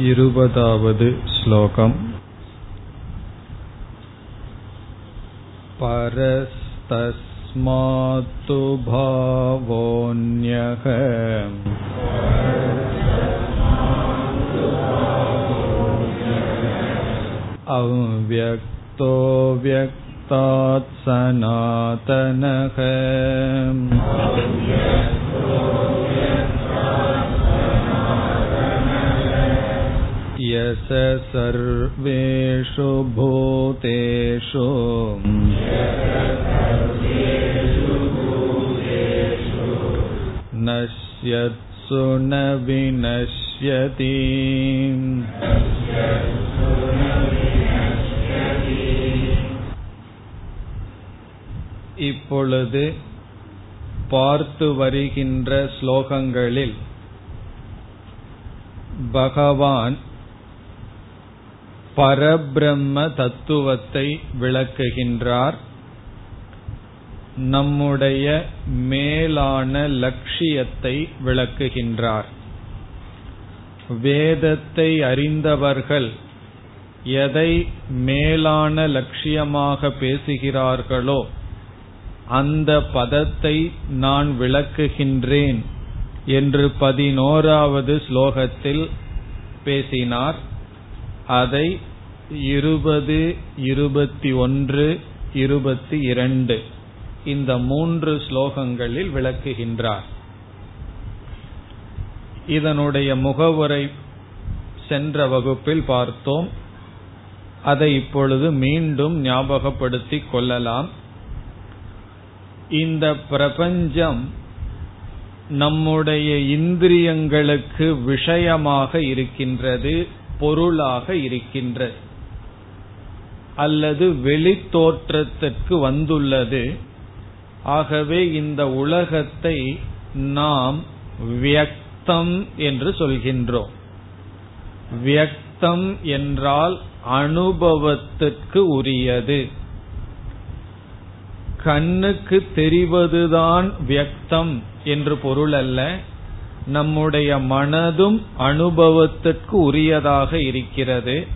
इरुवदावद् श्लोकम् परस्तस्मात्तु भावोऽन्यः अव्यक्तो व्यक्तात् सनातनः यस सर्वेषु भूतेषु नश्यत्सु न विनश्यति இப்பொழுது பார்த்து வருகின்ற ஸ்லோகங்களில் பகவான் பரபிரம்ம தத்துவத்தை விளக்குகின்றார். நம்முடைய மேலான லட்சியத்தை விளக்குகின்றார். வேதத்தை அறிந்தவர்கள் எதை மேலான லட்சியமாக பேசுகிறார்களோ அந்த பதத்தை நான் விளக்குகின்றேன் என்று பதினோராவது ஸ்லோகத்தில் பேசினார். அதை இருபது இருபத்தி ஒன்று இருபத்தி இரண்டு இந்த மூன்று ஸ்லோகங்களில் விளக்குகின்றார். இதனுடைய முகவுரை சென்ற வகுப்பில் பார்த்தோம். அதை இப்பொழுது மீண்டும் ஞாபகப்படுத்திக் கொள்ளலாம். இந்த பிரபஞ்சம் நம்முடைய இந்திரியங்களுக்கு விஷயமாக இருக்கின்றது. பொருளாக இருக்கின்றது அல்லது வெளித்தோற்றத்திற்கு வந்துள்ளது. ஆகவே இந்த உலகத்தை நாம் வியக்தம் என்று சொல்கின்றோம். வியக்தம் என்றால் அனுபவத்திற்கு உரியது. கண்ணுக்கு தெரிவதுதான் வியக்தம் என்று பொருள் அல்ல. நம்முடைய மனதும் அனுபவத்திற்கு உரியதாக இருக்கிறது.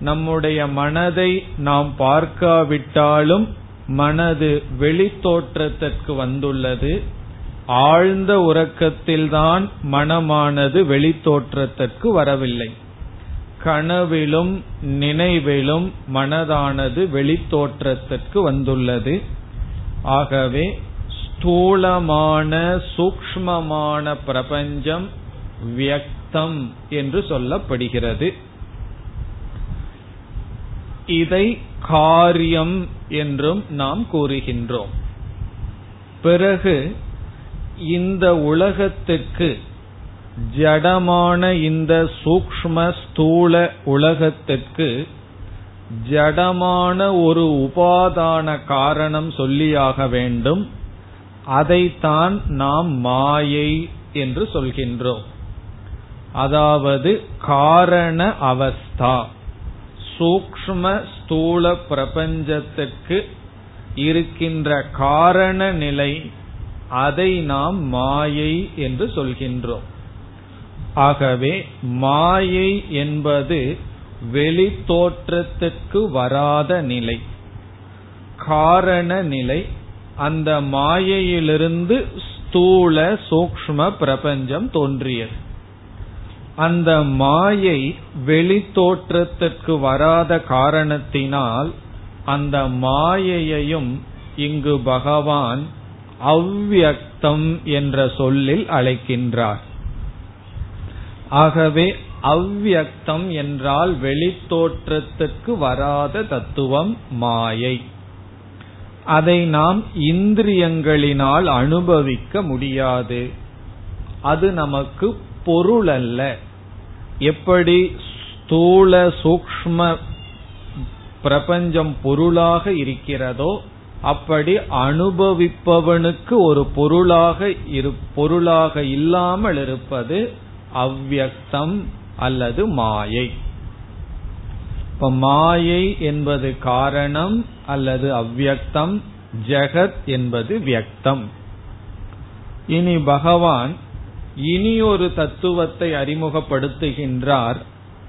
நம்முடைய மனதை நாம் பார்க்காவிட்டாலும் மனது வெளித்தோற்றத்திற்கு வந்துள்ளது. ஆழ்ந்த உறக்கத்தில்தான் மனமானது வெளித்தோற்றத்திற்கு வரவில்லை. கனவிலும் நினைவிலும் மனதானது வெளித்தோற்றத்திற்கு வந்துள்ளது. ஆகவே ஸ்தூலமான சூக்மமான பிரபஞ்சம் வியக்தம் என்று சொல்லப்படுகிறது. இதை காரியம் என்றும் நாம் கூறுகின்றோம். பிறகு இந்த உலகத்துக்கு ஜடமான இந்த சூக்ம ஸ்தூல உலகத்திற்கு ஜடமான ஒரு உபாதான காரணம் சொல்லியாக வேண்டும். அதைத்தான் நாம் மாயை என்று சொல்கின்றோம். அதாவது காரண அவஸ்தா. சூக்ம ஸ்தூல பிரபஞ்சத்துக்கு இருக்கின்ற காரண நிலை அதை நாம் மாயை என்று சொல்கின்றோம். ஆகவே மாயை என்பது வெளித்தோற்றத்துக்கு வராத நிலை. காரண நிலை அந்த மாயையிலிருந்து ஸ்தூல சூக்ம பிரபஞ்சம் தோன்றியது. அந்த மாயை வெளி தோற்றத்திற்கு வராத காரணத்தினால் அந்த மாயையையும் இங்கு பகவான் அவ்வியக்தம் என்ற சொல்லில் அழைக்கின்றார். ஆகவே அவ்வியக்தம் என்றால் வெளித்தோற்றத்திற்கு வராத தத்துவம் மாயை. அதை நாம் இந்திரியங்களினால் அனுபவிக்க முடியாது. அது நமக்கு பொருள் அல்ல எப்படி ஸ்தூல சூக்ம பிரபஞ்சம் பொருளாக இருக்கிறதோ அப்படி அனுபவிப்பவனுக்கு ஒரு பொருளாக இரு பொருளாக இல்லாமல் இருப்பது அவ்வக்தம் அல்லது மாயை. இப்ப மாயை என்பது காரணம் அல்லது அவ்வியக்தம் ஜெகத் என்பது வியக்தம். இனி பகவான் இனி ஒரு தத்துவத்தை அறிமுகப்படுத்துகின்றார்.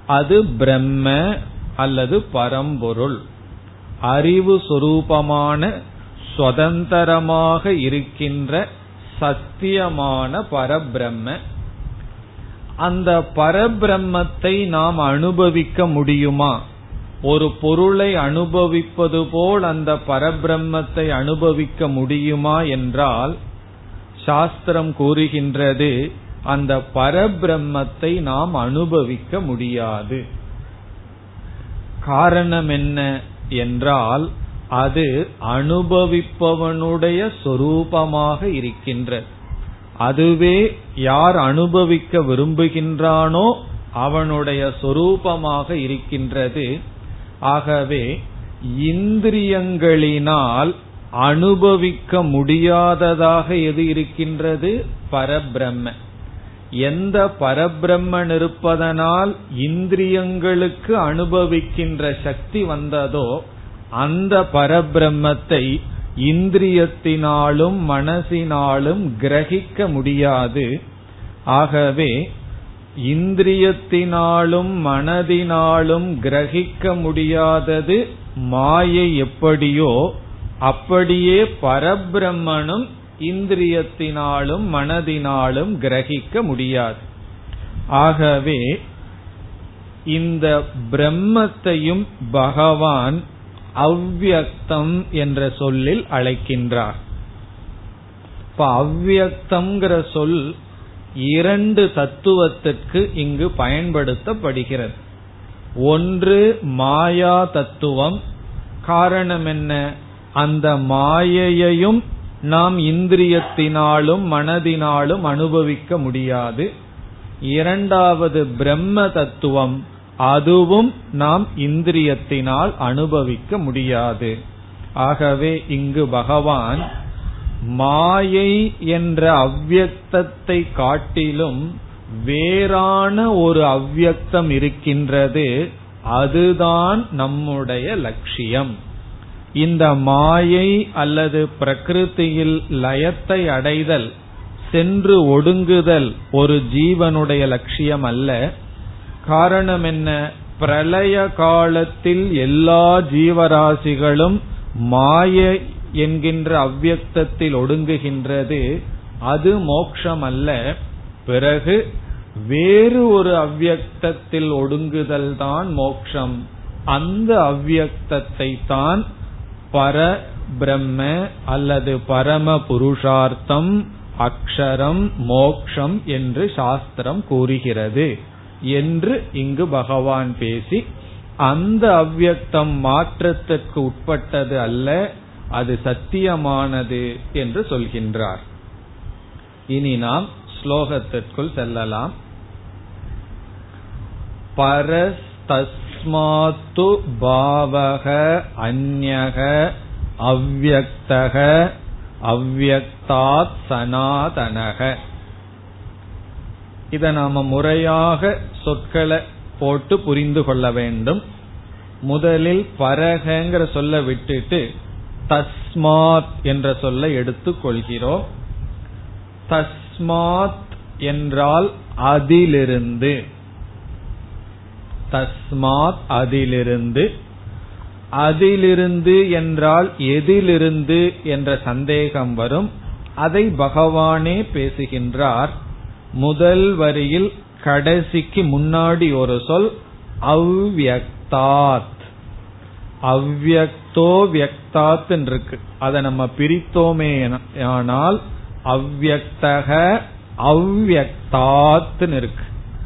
அது பிரம்ம அல்லது பரம்பொருள். அறிவு சொரூபமான சுதந்திரமாக இருக்கின்ற சத்தியமான பரபிரம்ம. அந்த பரபிரம்மத்தை நாம் அனுபவிக்க முடியுமா? ஒரு பொருளை அனுபவிப்பது போல் அந்த பரபிரம்மத்தை அனுபவிக்க முடியுமா என்றால் சாஸ்திரம் கூறுகின்றது அந்த பரபிரம்மத்தை நாம் அனுபவிக்க முடியாது. காரணம் என்ன என்றால் அது அனுபவிப்பவனுடைய சொரூபமாக இருக்கின்றது அதுவே யார் அனுபவிக்க விரும்புகின்றானோ அவனுடைய சொரூபமாக இருக்கின்றது. ஆகவே இந்திரியங்களினால் அனுபவிக்க முடியாததாக எது இருக்கின்றது? பரபிரம்ம. எந்த பரபிரம்மன் இருப்பதனால் இந்திரியங்களுக்கு அனுபவிக்கின்ற சக்தி வந்ததோ அந்த பரபிரம்மத்தை இந்திரியத்தினாலும் மனசினாலும் கிரகிக்க முடியாது. ஆகவே இந்திரியத்தினாலும் மனதினாலும் கிரகிக்க முடியாதது மாயை எப்படியோ அப்படியே பரபிரம்மனும் இந்திரியத்தினாலும் மனதினாலும் கிரகிக்க முடியாது. ஆகவே இந்த பிரம்மத்தையும் பகவான் அவ்வியக்தம் என்ற சொல்லில் அழைக்கின்றார். இப்ப அவ்வியக்தம்ங்கிற சொல் இரண்டு தத்துவத்திற்கு இங்கு பயன்படுத்தப்படுகிறது. ஒன்று மாயா தத்துவம். காரணம் என்ன? அந்த மாயையையும் நாம் இந்திரியத்தினாலும் மனதினாலும் அனுபவிக்க முடியாது. இரண்டாவது பிரம்ம தத்துவம். அதுவும் நாம் இந்திரியத்தினால் அனுபவிக்க முடியாது. ஆகவே இங்கு பகவான் மாயை என்ற அவ்வியக்தத்தை காட்டிலும் வேறான ஒரு அவ்வியக்தம் இருக்கின்றது. அதுதான் நம்முடைய லட்சியம். இந்த மாயை அல்லது பிரகிருதியில் லயத்தை அடைதல் சென்று ஒடுங்குதல் ஒரு ஜீவனுடைய லட்சியம் அல்ல. காரணம் என்ன? பிரளய காலத்தில் எல்லா ஜீவராசிகளும் மாயை என்கின்ற அவ்வியக்தத்தில் ஒடுங்குகின்றது. அது மோக்ஷம் அல்ல பிறகு வேறு ஒரு அவ்வியக்தத்தில் ஒடுங்குதல் தான் மோக்ஷம் அந்த அவ்வியக்தத்தை தான் பர பிரம்ம அல்லது பரம புருஷார்த்தம் அக்ஷரம் மோக்ஷம் என்று சாஸ்திரம் கூறுகிறது என்று இங்கு பகவான் பேசி அந்த அவ்வியக்தம் மாற்றத்திற்கு உட்பட்டது அல்ல அது சத்தியமானது என்று சொல்கின்றார். இனி நாம் ஸ்லோகத்திற்குள் செல்லலாம். பரஸ்தஸ்மாத்து பாவக அந்யக அவ்வக்தக அவ்வக்தாத் சனாதனக. இத நாம முறையாக சொற்களை போட்டு புரிந்து கொள்ள வேண்டும். முதலில் பரகங்கிற சொல்ல விட்டுட்டு தஸ்மாத் என்ற சொல்லை எடுத்துக் கொள்கிறோம். தஸ்மாத் என்றால் அதிலிருந்து. தஸ்மாத் அதிலிருந்து. அதிலிருந்து என்றால் எதிலிருந்து என்ற சந்தேகம் வரும். அதை பகவானே பேசுகின்றார். முதல் வரியில் கடைசிக்கு முன்னாடி ஒரு சொல் அவ்வியக்தாத். அவ்வக்தோ வியக்தாத் இருக்கு அதை நம்ம பிரித்தோமே ஆனால் அவ்வக்தக அவ்வியக்தாத் இருக்கு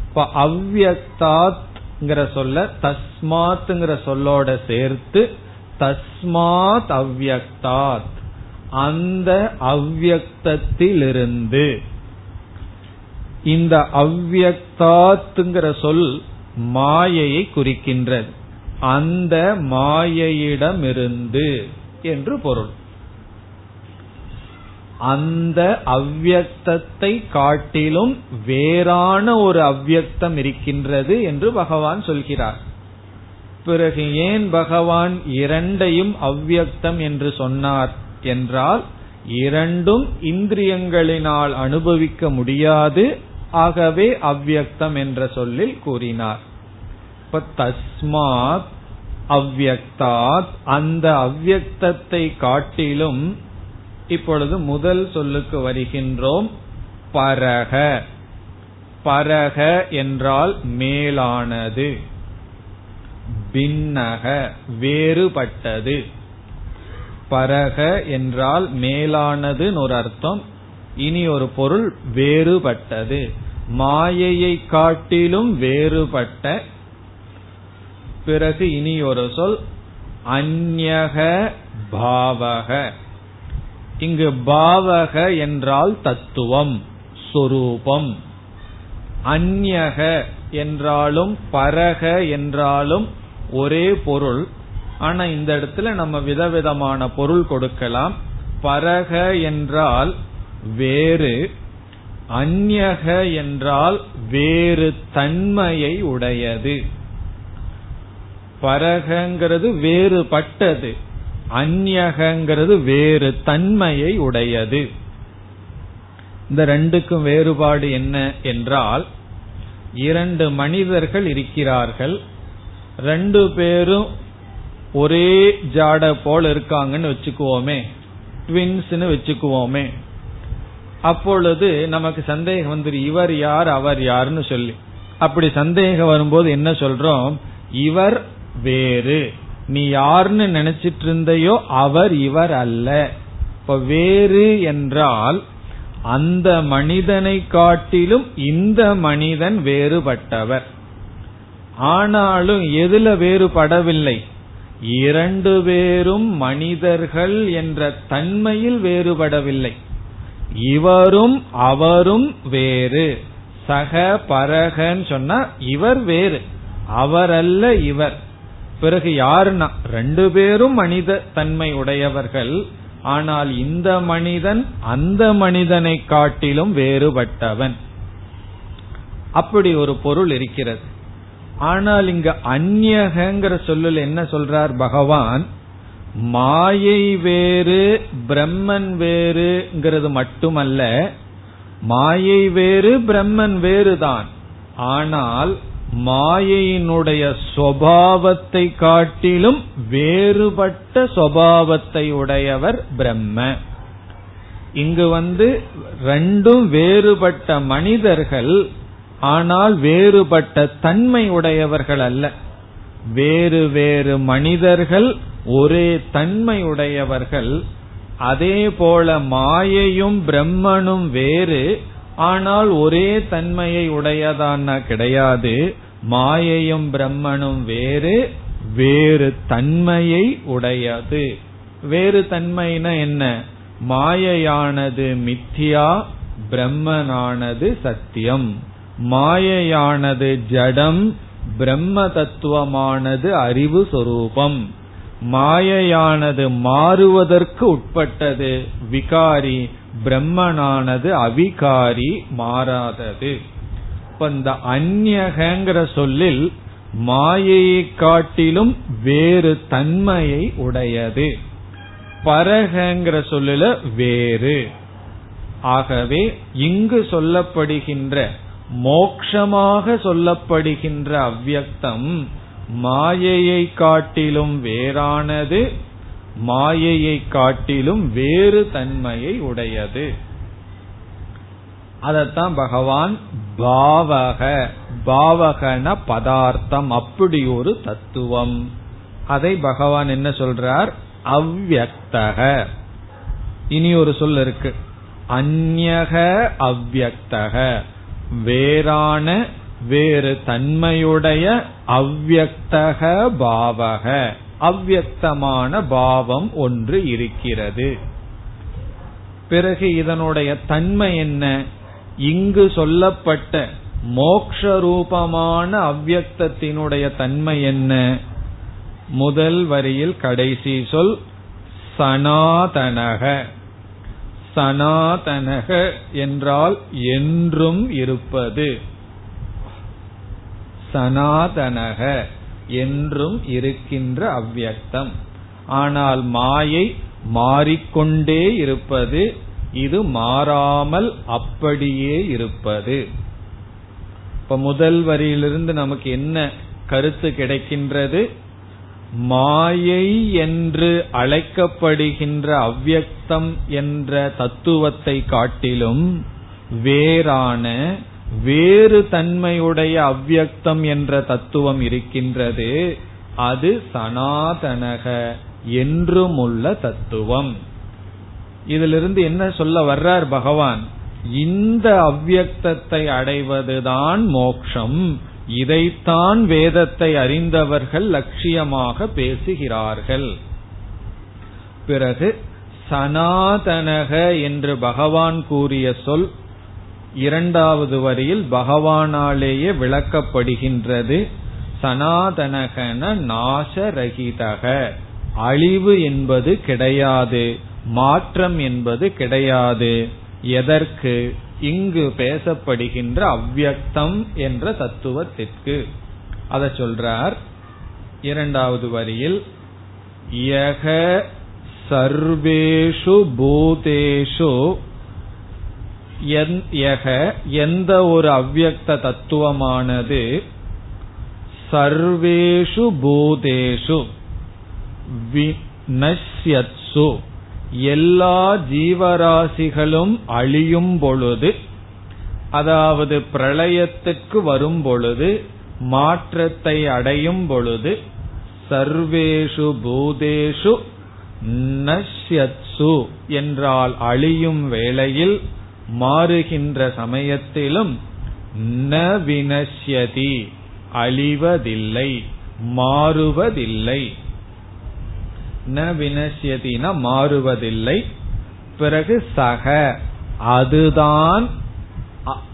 இப்ப அவ்வக்தாத்ங்கிற சொல்ல தஸ்மாத்ங்கிற சொல்லோட சேர்த்து தஸ்மாத் அவ்வக்தாத். அந்த அவ்வக்தத்திலிருந்து இந்த அவ்வக்தாத்ங்கிற சொல் மாயையை குறிக்கின்றது. அந்த மாயையிடமிருந்து என்று பொருள். அந்த அவ்வியக்தத்தை காட்டிலும் வேறான ஒரு அவ்வியக்தம் இருக்கின்றது என்று பகவான் சொல்கிறார். பிறகு ஏன் பகவான் இரண்டையும் அவ்வியக்தம் என்று சொன்னார் என்றால் இரண்டும் இந்திரியங்களினால் அனுபவிக்க முடியாது ஆகவே அவ்வியக்தம் என்ற சொல்லில் கூறினார். இப்ப தஸ்மாத் அவ்வக்தாத் அந்த அவ்வக்தத்தை காட்டிலும் இப்பொழுது முதல் சொல்லுக்கு வருகின்றோம் பரக. பரக என்றால் மேலானது. பின்னக வேறுபட்டது. பரக என்றால் மேலானது ஒரு அர்த்தம். இனி ஒரு பொருள் வேறுபட்டது. மாயையை காட்டிலும் வேறுபட்ட பிறகு இனி ஒரு சொல் அந்யக பாவக. இங்கு பாவக என்றால் தத்துவம் சொரூபம். அந்யக என்றாலும் பரக என்றாலும் ஒரே பொருள். ஆனா இந்த இடத்துல நம்ம விதவிதமான பொருள் கொடுக்கலாம். பரக என்றால் வேறு அந்யக என்றால் வேறு தன்மையை உடையது. பரகங்கிறது வேறுபட்டது. அந்யகங்கிறது வேறு தன்மையை உடையது. இந்த ரெண்டுக்கும் வேறுபாடு என்ன என்றால் இரண்டு மனிதர்கள் இருக்கிறார்கள். ரெண்டு பேரும் ஒரே ஜாட போல் இருக்காங்கன்னு வச்சுக்குவோமே. ட்வின்ஸ்னு வச்சுக்குவோமே. அப்பொழுது நமக்கு சந்தேகம் வந்துரு இவர் யார் அவர் யாருன்னு சொல்லி. அப்படி சந்தேகம் வரும்போது என்ன சொல்றோம்? இவர் வேறு. நீ யாருன்னு நினைச்சிட்டு இருந்தையோ அவர் இவர் அல்ல. இப்ப வேறு என்றால் அந்த மனிதனை காட்டிலும் இந்த மனிதன் வேறுபட்டவர். ஆனாலும் எதுல வேறுபடவில்லை? இரண்டு பேரும் மனிதர்கள் என்ற தன்மையில் வேறுபடவில்லை. இவரும் அவரும் வேறு. சக பரகன் சொன்னா இவர் வேறு. அவர் அல்ல இவர். பிறகு யாருன்னா? ரெண்டு பேரும் மனித தன்மை உடையவர்கள். ஆனால் இந்த மனிதன் அந்த மனிதனை காட்டிலும் வேறுபட்டவன். அப்படி ஒரு பொருள் இருக்கிறது. ஆனால் இங்க அந்யகங்கிற சொல்லில் என்ன சொல்றார் பகவான்? மாயை வேறு பிரம்மன் வேறுங்கிறது மட்டுமல்ல மாயை வேறு பிரம்மன் வேறுதான். ஆனால் மாயையினுடைய சுவாவத்தை காட்டிலும் வேறுபட்ட சுவாவத்தை உடையவர் பிரம்ம. இங்கு வந்து ரெண்டும் வேறுபட்ட மனிதர்கள் ஆனால் வேறுபட்ட தன்மை உடையவர்கள் அல்ல. வேறு வேறு மனிதர்கள் ஒரே தன்மை உடையவர்கள். அதே போல மாயையும் பிரம்மனும் வேறு ஆனால் ஒரே தன்மையை உடையதான்னா கிடையாது. மாயையும் பிரம்மனும் வேறு வேறு தன்மையை உடையது. வேறு தன்மைனா என்ன? மாயையானது மித்தியா பிரம்மனானது சத்தியம். மாயையானது ஜடம் பிரம்ம தத்துவமானது அறிவு சொரூபம். மாயையானது மாறுவதற்கு உட்பட்டது. விகாரி பிரம்மனானது அவிகாரி மாறாதது. இப்ப இந்த அந்நகங்கிற சொல்லில் மாயையை காட்டிலும் வேறு தன்மையை உடையது. பரகங்கிற சொல்லில வேறு. ஆகவே இங்கு சொல்லப்படுகின்ற மோக்ஷமாக சொல்லப்படுகின்ற அவ்வியக்தம் மாயையை காட்டிலும் வேறானது மாயையை காட்டிலும் வேறு தன்மையை உடையது. அதத்தான் பகவான் பாவக பாவகன பதார்த்தம் அப்படி ஒரு தத்துவம். அதை பகவான் என்ன சொல்றார்? அவ்வக்தக. இனி ஒரு சொல் இருக்கு. அந்யக அவ்வக்தக. வேறான வேறு தன்மையுடைய அவ்வக்தக பாவக. அவ்வக்தமான பாவம் ஒன்று இருக்கிறது. பிறகு இதனுடைய தன்மை என்ன? இங்கு சொல்லப்பட்ட மோக்ஷ ரூபமான அவ்வக்தத்தினுடைய தன்மை என்ன? முதல் வரியில் கடைசி சொல் சனாதனக. சனாதனக என்றால் என்றும் இருப்பது. சனாதனக என்றும் இருக்கின்ற அவ்வியக்தம். ஆனால் மாயை மாறிக்கொண்டே இருப்பது இது மாறாமல் அப்படியே இருப்பது. இப்ப முதல் வரியிலிருந்து நமக்கு என்ன கருத்து கிடைக்கின்றது? மாயை என்று அழைக்கப்படுகின்ற அவ்யக்தம் என்ற தத்துவத்தை காட்டிலும் வேறான வேறு தன்மையுடைய அவ்யக்தம் என்ற தத்துவம் இருக்கின்றது. அது சனாதனக என்றுமுள்ள தத்துவம். இதிலிருந்து என்ன சொல்ல வர்றார் பகவான்? இந்த அவ்யக்தத்தை அடைவதுதான் மோக்ஷம். இதைத்தான் வேதத்தை அறிந்தவர்கள் லட்சியமாக பேசுகிறார்கள். பிறகு சனாதனக என்று பகவான் கூறிய சொல் இரண்டாவது வரியில் பகவானாலேயே விளக்கப்படுகின்றது. சனாதனகன நாசரகிதக. அழிவு என்பது கிடையாது. மாற்றம் என்பது கிடையாது. எதற்கு? இங்கு பேசப்படுகின்ற அவ்யக்தம் என்ற தத்துவத்திற்கு. அதை சொல்றார். இரண்டாவது வரியில் யக சர்வேஷு பூதேஷு எந்த ஒரு அவ்யக்த தத்துவமானது? சர்வேஷு பூதேஷு வினஷ்யத்சு எல்லா ஜீவராசிகளும் அழியும் பொழுது அதாவது பிரளயத்துக்கு வரும் பொழுது மாற்றத்தை அடையும் பொழுது சர்வேஷு பூதேஷு நஷ்யத்சு என்றால் அழியும் வேளையில் மாறுகின்ற சமயத்திலும் ந வினஷ்யதி அழிவதில்லை மாறுவதில்லை. ந வினசியதினா மாறுவதில்லை. பிறகு சக. அதுதான்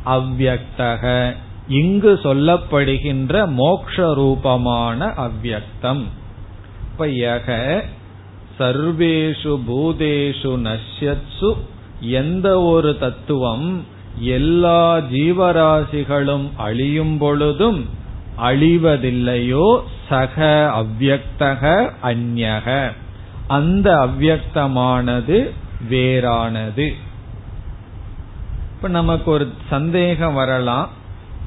அவ்வக்தக. இங்கு சொல்லப்படுகின்ற மோக்ஷ ரூபமான அவ்வக்தம். இப்ப யக சர்வேஷு பூதேஷு நஷ்யத்சு எந்த ஒரு தத்துவம் எல்லா ஜீவராசிகளும் அழியும் பொழுதும் அழிவதில்லையோ சக அவ்வக்தக அந்யக அந்த அவ்வக்தமானது வேறானது. இப்ப நமக்கு ஒரு சந்தேகம் வரலாம்.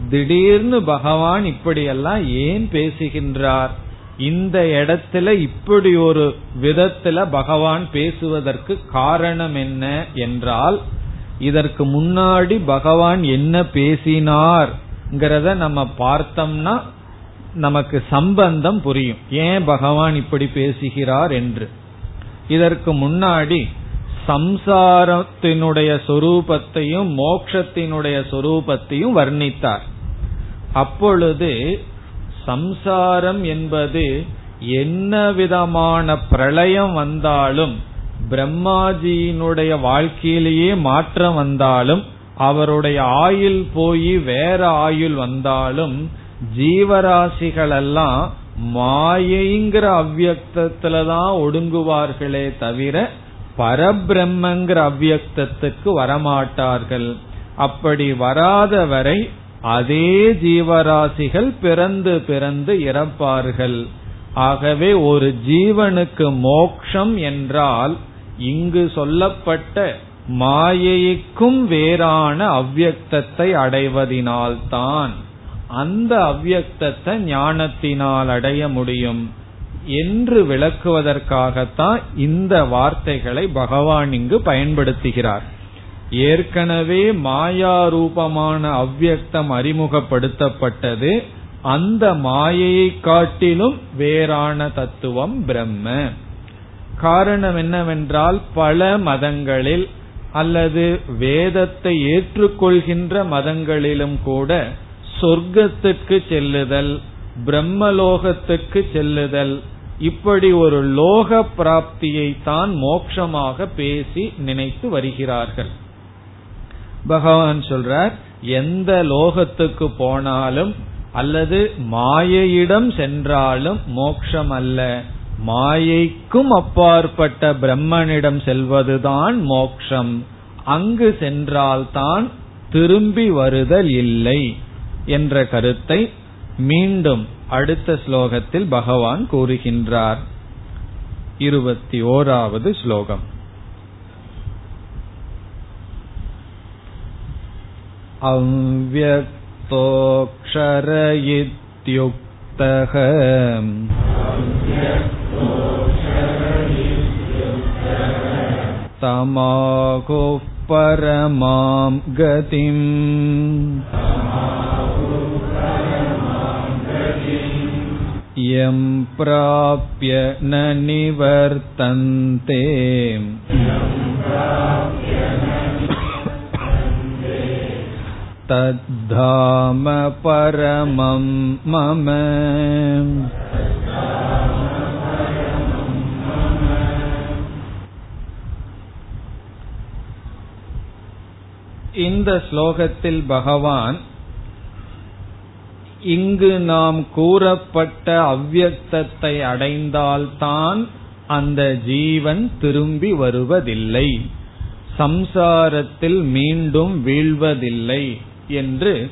திடீர்னு பகவான் இப்படியெல்லாம் ஏன் பேசுகின்றார்? இந்த இடத்துல இப்படி ஒரு விதத்துல பகவான் பேசுவதற்கு காரணம் என்ன என்றால் இதற்கு முன்னாடி பகவான் என்ன பேசினார்? நம்ம பார்த்தோம்னா நமக்கு சம்பந்தம் புரியும். ஏன் பகவான் இப்படி பேசுகிறார் என்று. இதற்கு முன்னாடி சம்சாரத்தினுடைய சொரூபத்தையும் மோக்ஷத்தினுடைய சொரூபத்தையும் வர்ணித்தார். அப்பொழுது சம்சாரம் என்பது என்ன விதமான பிரளயம் வந்தாலும் பிரம்மாஜியினுடைய வாழ்க்கையிலேயே மாற்றம் வந்தாலும் அவருடைய ஆயுள் போய் வேற ஆயுள் வந்தாலும் ஜீவராசிகள் எல்லாம் மாயைங்கிற அவ்வியக்தத்துலதான் ஒடுங்குவார்களே தவிர பரபிரம்மங்கிற அவ்வியக்தத்துக்கு வரமாட்டார்கள். அப்படி வராத வரை அதே ஜீவராசிகள் பிறந்து பிறந்து இறப்பார்கள். ஆகவே ஒரு ஜீவனுக்கு மோக்ஷம் என்றால் இங்கு சொல்லப்பட்ட மாயைக்கும் வேறான அவ்வியக்தத்தை அடைவதினால்தான் அந்த அவ்வியக்தத்தை ஞானத்தினால் அடைய முடியும் என்று விளக்குவதற்காகத்தான் இந்த வார்த்தைகளை பகவான் இங்கு பயன்படுத்துகிறார். ஏற்கனவே மாயா ரூபமான அவ்வியக்தம் அறிமுகப்படுத்தப்பட்டது. அந்த மாயையை காட்டிலும் வேறான தத்துவம் பிரம்ம. காரணம் என்னவென்றால் பல மதங்களில் அல்லது வேதத்தை ஏற்றுக்கொள்கின்ற மதங்களிலும் கூட சொர்க்கத்துக்கு செல்லுதல் பிரம்மலோகத்துக்கு செல்லுதல் இப்படி ஒரு லோக பிராப்தியை தான் மோட்சமாக பேசி நினைத்து வருகிறார்கள். பகவான் சொல்றார் எந்த லோகத்துக்கு போனாலும் அல்லது மாயையிடம் சென்றாலும் மோட்சம் அல்ல மாயைக்கும் அப்பாற்பட்ட பிரம்மனிடம் செல்வதுதான் மோக்ஷம். அங்கு சென்றால்தான் திரும்பி வருதல் இல்லை என்ற கருத்தை மீண்டும் அடுத்த ஸ்லோகத்தில் பகவான் கூறுகின்றார். இருபத்தி ஓராவது ஸ்லோகம் அவ்வக்தோக்ஷர तमाहुः परमां गतिम् यं प्राप्य न निवर्तन्ते तद्धाम परमं मम இந்த ஸ்லோகத்தில் பகவான் இங்கு நாம் கூறப்பட்ட அவ்யக்தத்தை அடைந்தால்தான் அந்த ஜீவன் திரும்பி வருவதில்லை. சம்சாரத்தில் மீண்டும் வீழ்வதில்லை என்று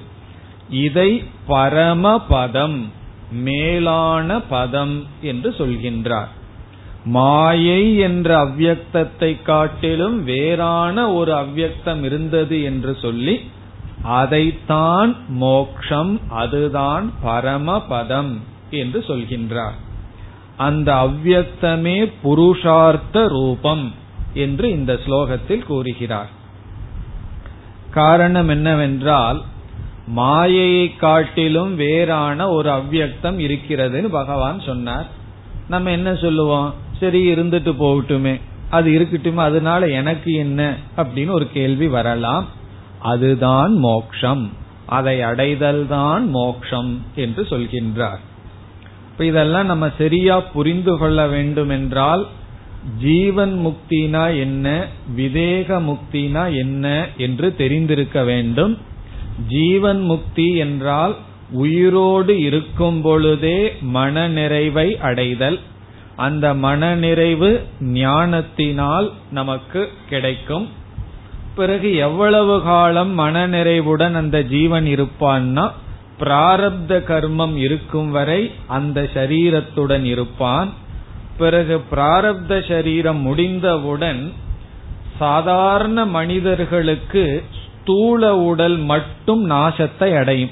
இதை பரமபதம் மேலான பதம் என்று சொல்கின்றார். மாயை என்ற அவ்யக்தத்தை காட்டிலும் வேறான ஒரு அவ்யக்தம் இருந்தது என்று சொல்லி அதைத்தான் மோக்ஷம் அதுதான் பரமபதம் என்று சொல்கின்றார். அந்த அவ்யக்தமே புருஷார்த்த ரூபம் என்று இந்த ஸ்லோகத்தில் கூறுகிறார். காரணம் என்னவென்றால் மாயையை காட்டிலும் வேறான ஒரு அவ்யக்தம் இருக்கிறதுன்னு பகவான் சொன்னார். நம்ம என்ன சொல்லுவோம்? சரி இருந்துட்டு போகட்டுமே. அது இருக்கட்டுமே அதனால எனக்கு என்ன அப்படின்னு ஒரு கேள்வி வரலாம். அதுதான் மோக்ஷம். அதை அடைதல் தான் மோக்ஷம் என்று சொல்கின்றார். இப்ப இதெல்லாம் நம்ம சரியா புரிந்து கொள்ள வேண்டும் என்றால் ஜீவன் முக்தினா என்ன விதேக முக்தினா என்ன என்று தெரிந்திருக்க வேண்டும். ஜீவன் முக்தி என்றால் உயிரோடு இருக்கும் பொழுதே மன நிறைவை அடைதல். அந்த மன நிறைவு ஞானத்தினால் நமக்கு கிடைக்கும். பிறகு எவ்வளவு காலம் மன நிறைவுடன் அந்த ஜீவன் இருப்பான்னா பிராரப்த கர்மம் இருக்கும் வரை அந்த சரீரத்துடன் இருப்பான். பிறகு பிராரப்த சரீரம் முடிந்தவுடன் சாதாரண மனிதர்களுக்கு ஸ்தூல உடல் மட்டும் நாசத்தை அடையும்.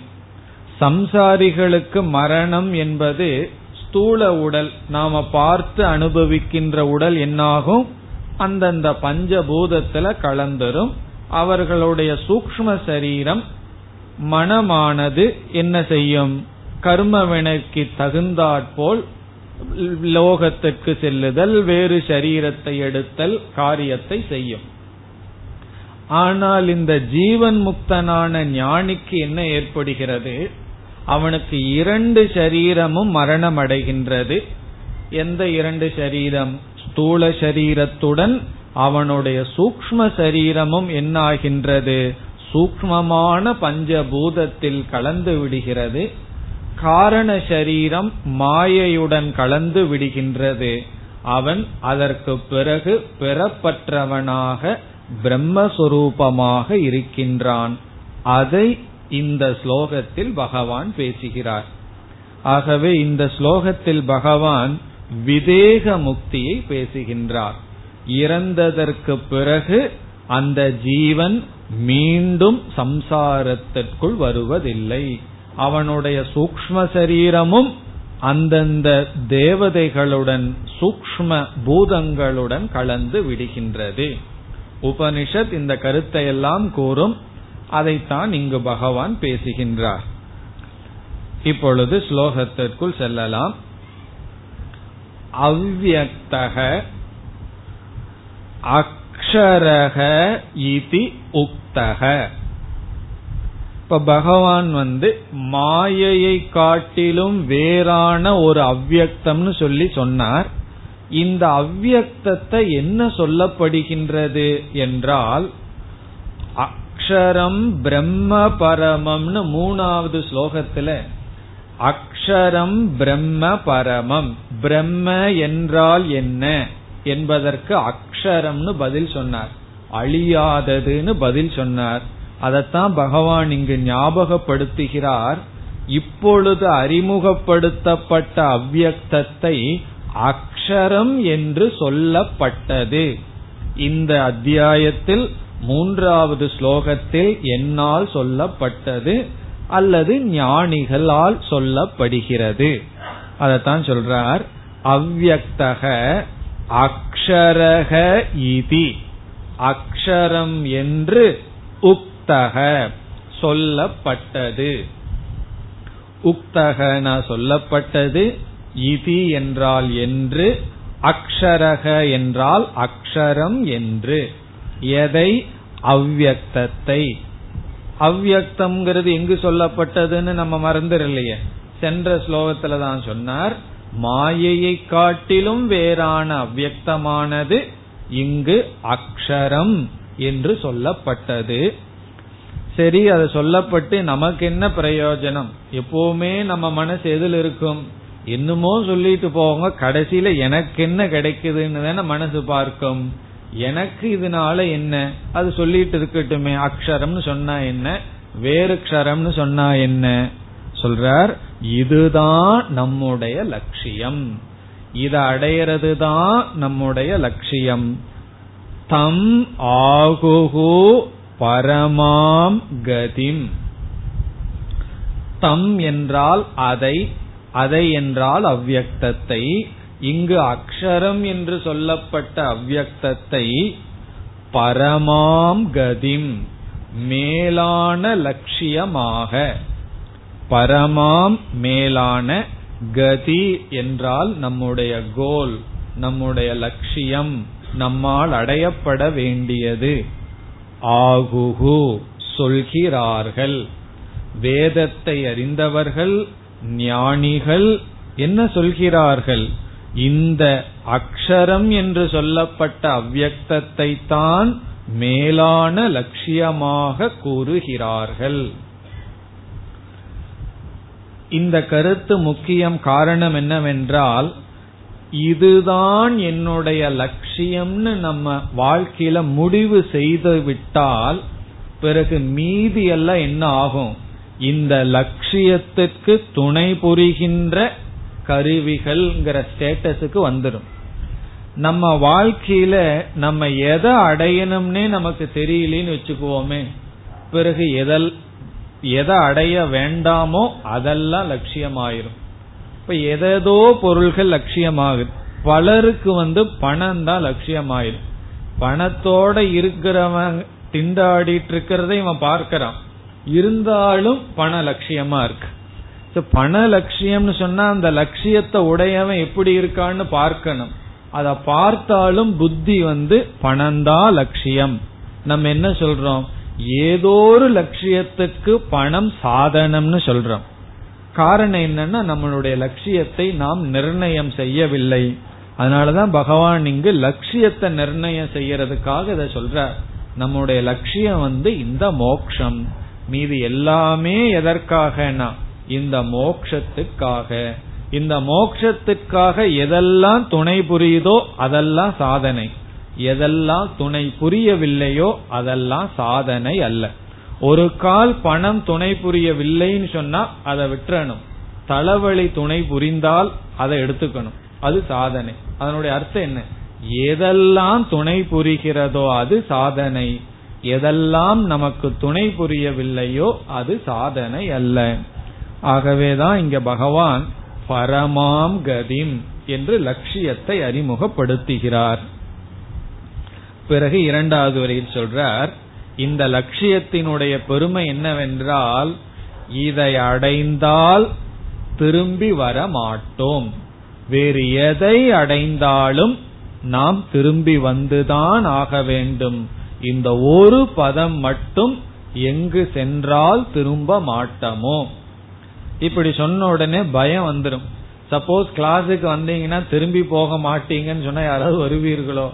சம்சாரிகளுக்கு மரணம் என்பது ஸ்தூல உடல் நாம பார்த்து அனுபவிக்கின்ற உடல் என்னாகும்? அந்தந்த பஞ்சபூதத்துல கலந்துரும் அவர்களுடைய சூக்ம சரீரம் மனமானது என்ன செய்யும்? கர்மவினைக்கு தகுந்தாற்போல் லோகத்திற்கு செல்லுதல் வேறு சரீரத்தை எடுத்தல் காரியத்தை செய்யும். ஆனால் இந்த ஜீவன் முக்தனான ஞானிக்கு என்ன ஏற்படுகிறது? அவனுக்கு இரண்டு சரீரமும் மரணம் அடைகின்றது எந்த இரண்டு சரீரம்? ஸ்தூல சரீரத்துடன் அவனுடைய சூக்ம சரீரமும் என்னாகின்றது? சூக்மமான பஞ்சபூதத்தில் கலந்து விடுகிறது. காரண சரீரம் மாயையுடன் கலந்து விடுகின்றது. அவன் அதற்கு பிறகு பெறப்பற்றவனாக பிரம்மஸ்வரூபமாக இருக்கின்றான். அதை இந்த ஸ்லோகத்தில் பகவான் பேசுகிறார். ஆகவே இந்த ஸ்லோகத்தில் பகவான் விதேக முக்தியை பேசுகின்றார். இறந்ததற்கு பிறகு அந்த ஜீவன் மீண்டும் சம்சாரத்திற்குள் வருவதில்லை. அவனுடைய சூக்ம சரீரமும் அந்தந்த தேவதைகளுடன் சூக்ம பூதங்களுடன் கலந்து விடுகின்றது. உபனிஷத் இந்த கருத்தை எல்லாம் கூறும். அதைத்தான் இங்கு பகவான் பேசுகின்றார். இப்பொழுது ஸ்லோகத்திற்குள் செல்லலாம். அவ்வக்தக அக்ஷரக இதி உக்தக. இப்ப பகவான் வந்து மாயையை காட்டிலும் வேறான ஒரு அவ்வியக்தம்னு சொல்லி சொன்னார். இந்த அவ்வியக்தத்தை என்ன சொல்லப்படுகின்றது என்றால் அக்ஷரம் பிரம்ம பரமம்னு மூணாவது ஸ்லோகத்துல அக்ஷரம் பிரம்ம பரமம். பிரம்ம என்றால் என்ன? என்பதற்கு அக்ஷரம்னு பதில் சொன்னார். அழியாததுன்னு பதில் சொன்னார். அதத்தான் பகவான் இங்கு ஞாபகப்படுத்துகிறார். இப்பொழுது அறிமுகப்படுத்தப்பட்ட அவ்வியக்தத்தை அக்ஷரம் என்று சொல்லப்பட்டது. இந்த அத்தியாயத்தில் மூன்றாவது ஸ்லோகத்தில் என்னால் சொல்லப்பட்டது அல்லது ஞானிகளால் சொல்லப்படுகிறது. அதத்தான் சொல்றார். அவ்வக்தக அக்ஷரக இதி. அக்ஷரம் என்று உக்தக சொல்லப்பட்டது. உக்தகன சொல்லப்பட்டது இதி என்றால் என்று அக்ஷரக என்றால் அக்ஷரம் என்று. எதை? அவ்வக்தத்தை அவ்வக்தம்ங்கிறது எங்கு சொல்லப்பட்டதுன்னு நம்ம மறந்துடலையே சென்ற ஸ்லோகத்துல தான் சொன்னார் மாயையை காட்டிலும் வேறான அவ்வக்தமானது இங்கு அக்ஷரம் என்று சொல்லப்பட்டது. சரி அது சொல்லப்பட்டு நமக்கு என்ன பிரயோஜனம்? எப்பவுமே நம்ம மனசு எதில் இருக்கும்? என்னமோ சொல்லிட்டு போவாங்க கடைசியில எனக்கு என்ன கிடைக்குதுன்னு தானே மனசு பார்க்கும். எனக்கு இதனால என்ன? அது சொல்லிட்டு இருக்கட்டுமே. அக்ஷரம்னு சொன்னா என்ன? வேறு க்ஷரம்னு சொன்னா என்ன? சொல்றார் இதுதான் நம்முடைய லட்சியம். இதை அடையிறது தான் நம்முடைய லட்சியம். தம் ஆகுகு பரமாம் கதிம். தம் என்றால் அதை அதை என்றால் அவ்வியக்தத்தை இங்கு அக்ஷரம் என்று சொல்லப்பட்ட அவ்வியக்தத்தை பரமாம் கதிம் மேலான லட்சியமாக. பரமாம் மேலான கதி என்றால் நம்முடைய கோல் நம்முடைய லட்சியம் நம்மால் அடையப்பட வேண்டியது. ஆகுகு சொல்கிறார்கள். வேதத்தை அறிந்தவர்கள் ஞானிகள் என்ன சொல்கிறார்கள்? இந்த அக்ஷரம் என்று சொல்லப்பட்ட அவ்வியக்தத்தை தான் மேலான லட்சியமாக கூறுகிறார்கள். இந்த கருத்து முக்கியம் காரணம் என்னவென்றால் இதுதான் என்னுடைய லட்சியம்னு நம்ம வாழ்க்கையில முடிவு செய்து விட்டால் பிறகு மீதி எல்லாம் என்ன ஆகும்? இந்த லட்சியத்துக்கு துணை புரிகின்ற கருவிகள்ங்கிற ஸ்டேட்டஸுக்கு வந்துடும் நம்ம வாழ்க்கையில நம்ம எதை அடையணும்னே நமக்கு தெரியலன்னு வச்சுக்குவோமே பிறகு எதல் எதை அடைய வேண்டாமோ அதெல்லாம் லட்சியமாயிரும். இப்ப எதோ பொருள்கள் லட்சியமாகுது. பலருக்கு வந்து பணம் தான் லட்சியமாயிரும். பணத்தோட இருக்கிறவன் திண்டாடிட்டு இருக்கிறத இவன் பார்க்கிறான். இருந்தாலும் பண லட்சியமா இருக்கு. பண லட்சியம்னு சொன்னா அந்த லட்சியத்தை உடையவன் எப்படி இருக்கான்னு பார்க்கணும். அத பார்த்தாலும் புத்தி வந்து பணந்தா லட்சியம். நம்ம என்ன சொல்றோம்? ஏதோ ஒரு லட்சியத்துக்கு பணம் சாதனம்னு சொல்றோம். காரணம் என்னன்னா நம்மளுடைய லட்சியத்தை நாம் நிர்ணயம் செய்யவில்லை. அதனாலதான் பகவான் இங்கு லட்சியத்தை நிர்ணயம் செய்யறதுக்காக இதை சொல்ற நம்முடைய லட்சியம் வந்து இந்த மோக்ஷம். மீது எல்லாமே எதற்காகனா? இந்த மோக்ஷத்துக்காக. இந்த மோக்ஷத்துக்காக எதெல்லாம் துணை புரியுதோ அதெல்லாம் சாதனை. எதெல்லாம் துணை புரியவில்லையோ அதெல்லாம் சாதனை அல்ல. ஒரு கால் பணம் துணை புரியவில்லைன்னு சொன்னா அதை விட்டுறணும். தலைவலி துணை புரிந்தால் அதை எடுத்துக்கணும். அது சாதனை. அதனுடைய அர்த்தம் என்ன? எதெல்லாம் துணை புரிகிறதோ அது சாதனை. எதெல்லாம் நமக்கு துணை புரியவில்லையோ அது சாதனை அல்ல. ஆகவேதான் இங்க பகவான் பரமாம் கதிம் என்று லட்சியத்தை அறிமுகப்படுத்துகிறார். பிறகு இரண்டாவது வரையில் சொல்றார் இந்த லட்சியத்தினுடைய பெருமை என்னவென்றால் இதை அடைந்தால் திரும்பி வர மாட்டோம். வேறு எதை அடைந்தாலும் நாம் திரும்பி வந்துதான் ஆக வேண்டும். இந்த ஒரு பதம் மட்டும் எங்கு சென்றால் திரும்ப மாட்டோமோ? இப்படி சொன்ன உடனே பயம் வந்துடும் சப்போஸ் கிளாஸுக்கு வந்தீங்கன்னா திரும்பி போக மாட்டீங்கன்னு சொன்னா யாராவது வருவீர்களோ?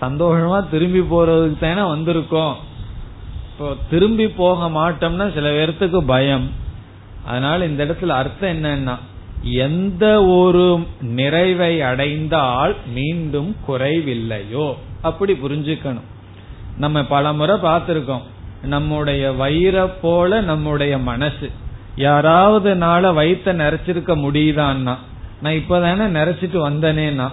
சந்தோஷமா திரும்பி போறதுக்கு தானே வந்திருக்கோம். இப்போ திரும்பி போக மாட்டோம்னா சில பேர்த்துக்கு பயம். அதனால இந்த இடத்துல அர்த்தம் என்னன்னா எந்த ஒரு நிறைவை அடைந்தால் மீண்டும் குறைவில்லையோ? அப்படி புரிஞ்சுக்கணும். நம்ம பல முறை பார்த்திருக்கோம். நம்முடைய வயிற போல நம்முடைய மனசு. யாராவது நாள வயிற்ற நிறைச்சிருக்க முடியுதான்னா நான் இப்பதானே நிறைச்சிட்டு வந்தனேனா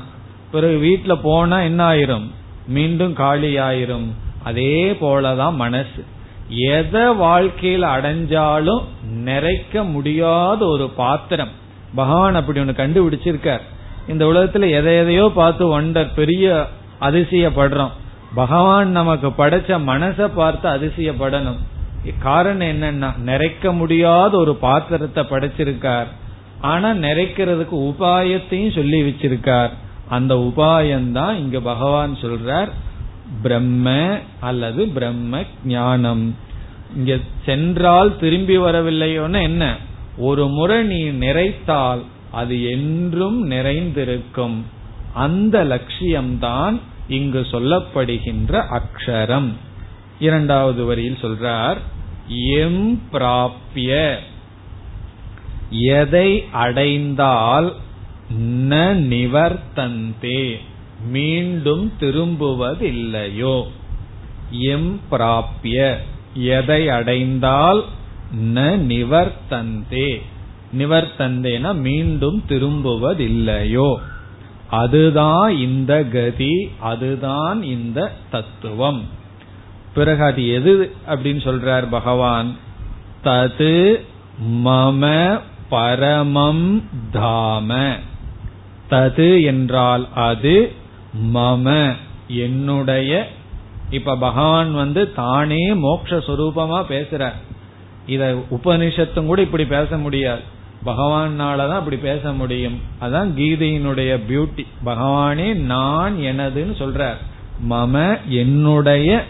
பிறகு வீட்டுல போனா என்ன ஆயிரும் மீண்டும் காலி ஆயிரும் அதே போலதான் மனசு. எதை வாழ்க்கையில் அடைஞ்சாலும் நிறைக்க முடியாத ஒரு பாத்திரம். பகவான் அப்படி ஒன்னு கண்டுபிடிச்சிருக்கார். இந்த உலகத்துல எதை எதையோ பார்த்து ஒண்டர் பெரிய அதிசயப்படுறோம். பகவான் நமக்கு படைச்ச மனசை பார்த்து அதிசயப்படணும். காரணம் என்னன்னா நிறைக்க முடியாத ஒரு பாத்திரத்தை படைச்சிருக்கார். ஆனா நிறைக்கிறதுக்கு உபாயத்தையும் சொல்லி வச்சிருக்கார். அந்த உபாயம்தான் இங்க பகவான் சொல்றார் பிரம்ம அல்லது பிரம்ம ஞானம். இங்க சென்றால் திரும்பி வரவில்லையோன்னு என்ன? ஒரு முறை நீ நிறைத்தால் அது என்றும் நிறைந்திருக்கும். அந்த லட்சியம்தான் இங்கு சொல்லப்படுகின்ற அக்ஷரம். இரண்டாவது வரியில் சொல்றார் எம் பிராப்பிய எதை அடைந்தால் ந நிவர்த்தந்தே. மீண்டும் திரும்புவதில்லையோ. எம் பிராப்பிய எதை அடைந்தால் ந நிவர்த்தந்தே. நிவர்த்தந்தேனா மீண்டும் திரும்புவதில்லையோ. அதுதான் இந்த கதி அதுதான் இந்த தத்துவம். பிறகு அது எது அப்படின்னு சொல்றார் பகவான்? தது மம பரமம் தாம. தது என்றால் அது மம என்னுடைய இப்ப பகவான் வந்து தானே மோக்ஷரூபமா பேசுறார். இத உபனிஷத்தும் கூட இப்படி பேச முடியாது. பகவானாலதான் அப்படி பேச முடியும். அதான் கீதையினுடைய பியூட்டி பகவானே நான் எனதுன்னு சொல்றார். மம என்னுடைய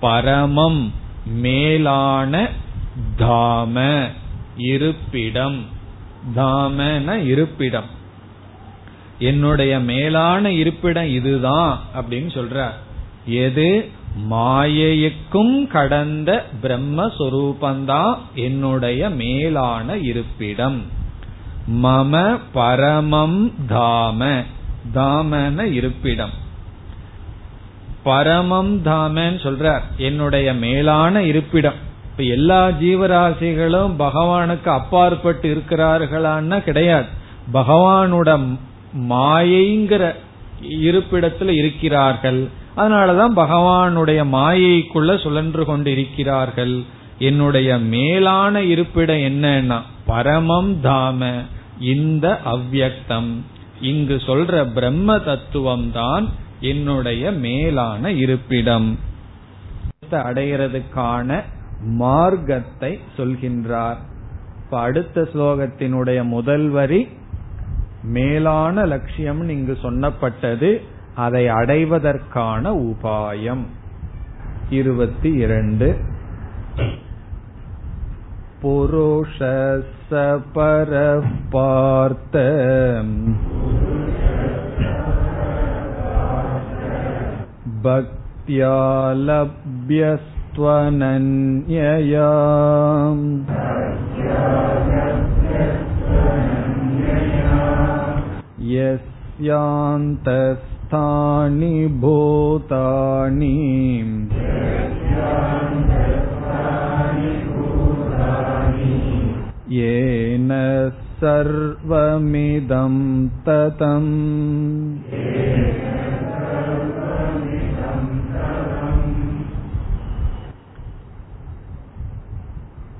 பரமம் மேலான தாம இருப்பிடம். தாமன இருப்பிடம். என்னுடைய மேலான இருப்பிடம் இதுதான் அப்படின்னு சொல்றார் எது? மாயைக்கும் கடந்த பிரம்மஸ்வரூபந்தான் என்னுடைய மேலான இருப்பிடம். மம பரமம் தாம தாமன இருப்பிடம். பரமம் தாமன்னு சொல்றார் என்னுடைய மேலான இருப்பிடம். இப்ப எல்லா ஜீவராசிகளும் பகவானுக்கு அப்பாற்பட்டு இருக்கிறார்களான்னா கிடையாது. பகவானோட மாயைங்கிற இருப்பிடத்துல இருக்கிறார்கள். அதனாலதான் பகவானுடைய மாயைக்குள்ள சுழன்று கொண்டு இருக்கிறார்கள் என்னுடைய மேலான இருப்பிடம் என்னன்னா பரமம் தாம இந்த அவ்வியக்தம். இங்கு சொல்ற பிரம்ம தத்துவம் தான் என்னுடைய மேலான இருப்பிடம் அடைகிறதுக்கான மார்க்கத்தை சொல்கின்றார் இப்ப அடுத்த ஸ்லோகத்தினுடைய முதல் வரி மேலான லட்சியம் இங்கு சொன்னப்பட்டது அதை அடைவதற்கான உபாயம் இருபத்தி இரண்டு புருஷ பர பார்த்த भक्त्या लभ्यस्त्वनन्यया यस्यान्तस्थानि भूतानि येन सर्वमिदं ततम्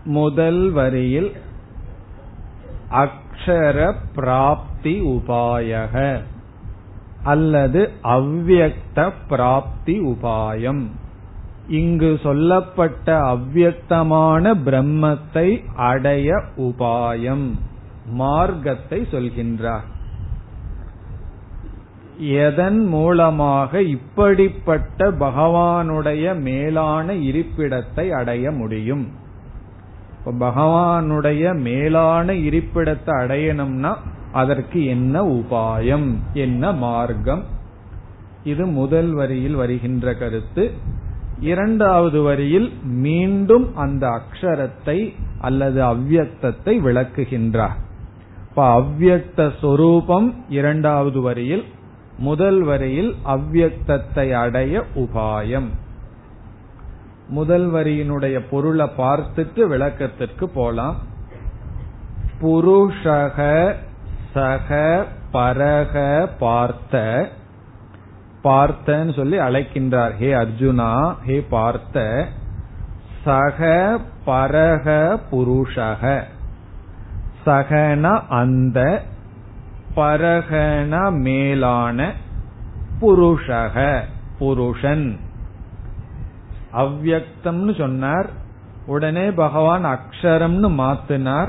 முதல் வரியில் அக்ஷர பிராப்தி உபாயக அல்லது அவ்வியக்த பிராப்தி உபாயம். இங்கு சொல்லப்பட்ட அவ்வக்தமான பிரம்மத்தை அடைய உபாயம். மார்க்கத்தை சொல்கின்றார். எதன் மூலமாக இப்படிப்பட்ட பகவானுடைய மேலான இருப்பிடத்தை அடைய முடியும்? பகவானுடைய மேலான இருப்பிடத்தை அடையணும்னா அதற்கு என்ன உபாயம் என்ன மார்க்கம்? இது முதல் வரியில் வருகின்ற கருத்து. இரண்டாவது வரியில் மீண்டும் அந்த அக்ஷரத்தை அல்லது அவ்வியக்தத்தை விளக்குகின்றார். இப்ப அவ்வியக்த சொரூபம் இரண்டாவது வரியில் முதல் வரியில் அவ்வியக்தத்தை அடைய உபாயம். முதல் வரியினுடைய பொருளை பார்த்துட்டு விளக்கத்திற்கு போலாம். புருஷக சக பரக பார்த்த. பார்த்தன்னு சொல்லி அழைக்கின்றார். ஹே அர்ஜுனா ஹே பார்த்த. சக பரக புருஷக. சகன அந்த. பரகன மேலான புருஷக புருஷன். அவ்வக்தம்னு சொன்னார். உடனே பகவான் அக்ஷரம்னு மாத்தினார்.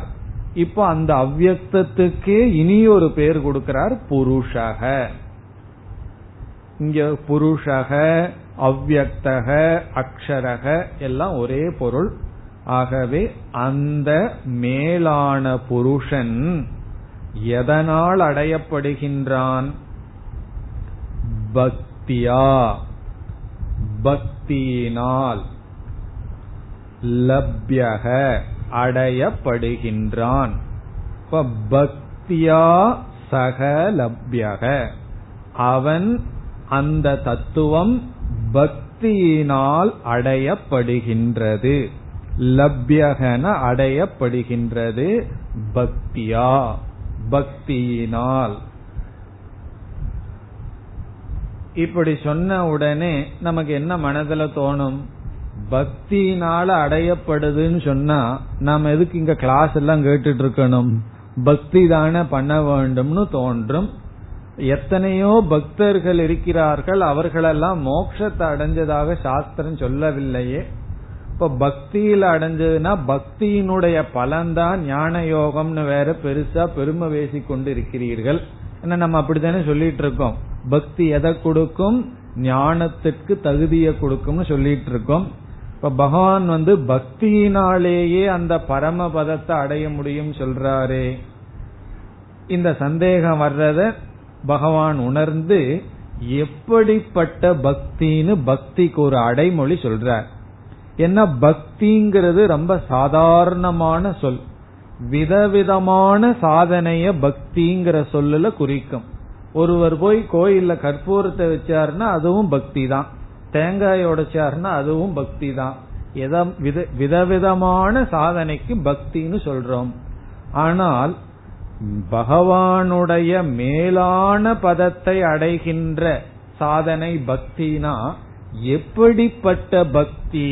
இப்போ அந்த அவ்வக்தத்துக்கே இனி ஒரு பேர் கொடுக்கிறார் புருஷக. இங்க புருஷக அவ்யக்தக அக்ஷரக எல்லாம் ஒரே பொருள். ஆகவே அந்த மேலான புருஷன் எதனால் அடையப்படுகின்றான்? பக்தியா. பக்தியினால் லப்யக அடையப்படுகின்றான். இப்ப பக்தியா சக லப்யக. அவன் அந்த தத்துவம் பக்தியினால் அடையப்படுகின்றது. லப்யகன அடையப்படுகின்றது பக்தியா பக்தியினால். இப்படி சொன்ன உடனே நமக்கு என்ன மனதுல தோணும்? பக்தியினால அடையப்படுதுன்னு சொன்னா நாம எதுக்கு இங்க கிளாஸ் எல்லாம் கேட்டுட்டு இருக்கணும் பக்தி தானே பண்ண வேண்டும்னு தோன்றும். எத்தனையோ பக்தர்கள் இருக்கிறார்கள் அவர்களெல்லாம் மோட்சத்தை அடைஞ்சதாக சாஸ்திரம் சொல்லவில்லையே. இப்ப பக்தியில அடைஞ்சதுன்னா பக்தியினுடைய பலன்தான் ஞான யோகம்னு வேற பெருசா பெருமை பேசிக் கொண்டு இருக்கிறீர்கள். ஏன்னா நம்ம அப்படித்தானே சொல்லிட்டு இருக்கோம் பக்தி எதை கொடுக்கும்? ஞானத்திற்கு தகுதியை கொடுக்கும்னு சொல்லிட்டு இருக்கோம் இப்ப பகவான் வந்து பக்தியினாலேயே அந்த பரம பதத்தை அடைய முடியும் சொல்றாரே. இந்த சந்தேகம் வர்றத பகவான் உணர்ந்து எப்படிப்பட்ட பக்தின்னு பக்திக்கு ஒரு அடைமொழி சொல்றார். என்ன பக்திங்கிறது ரொம்ப சாதாரணமான சொல். விதவிதமான சாதனைய பக்திங்கிற சொல்லுல குறிக்கும். ஒருவர் போய் கோயில்ல கற்பூரத்தை வச்சாருன்னா அதுவும் பக்தி தான் தேங்காய் உடைச்சாருன்னா அதுவும் பக்தி தான் விதவிதமான சாதனைக்கு பக்தின்னு சொல்றோம். ஆனால் பகவானுடைய மேலான பதத்தை அடைகின்ற சாதனை பக்தினா எப்படிப்பட்ட பக்தி?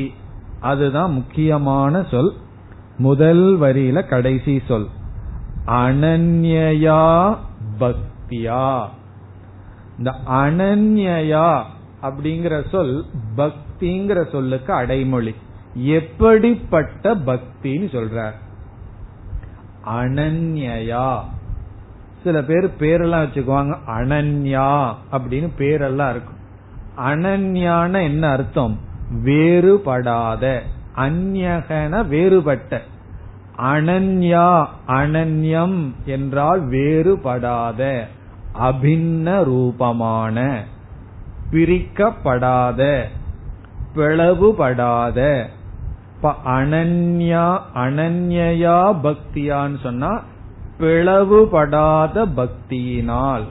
அதுதான் முக்கியமான சொல். முதல் வரியில கடைசி சொல். அனன்யா பக்தியா. இந்த அனன்யா அப்படிங்கிற சொல் பக்திங்கிற சொல்லுக்கு அடைமொழி. எப்படிப்பட்ட பக்தின்னு சொல்றார். அனன்யா சில பேர் பேரெல்லாம் வச்சுக்குவாங்க. அனன்யா அப்படின்னு பேரெல்லாம் இருக்கும். அனன்யான என்ன அர்த்தம்? வேறுபடாத. அந்யகன வேறுபட்ட. அனன்யா அனன்யம் என்றால் வேறுபடாத அபின்ன ரூபமான பிரிக்கப்படாத பிளவுபடாத. அனன்யா அனன்யா பக்தியான்னு சொன்னா பிளவுபடாத பக்தியினால்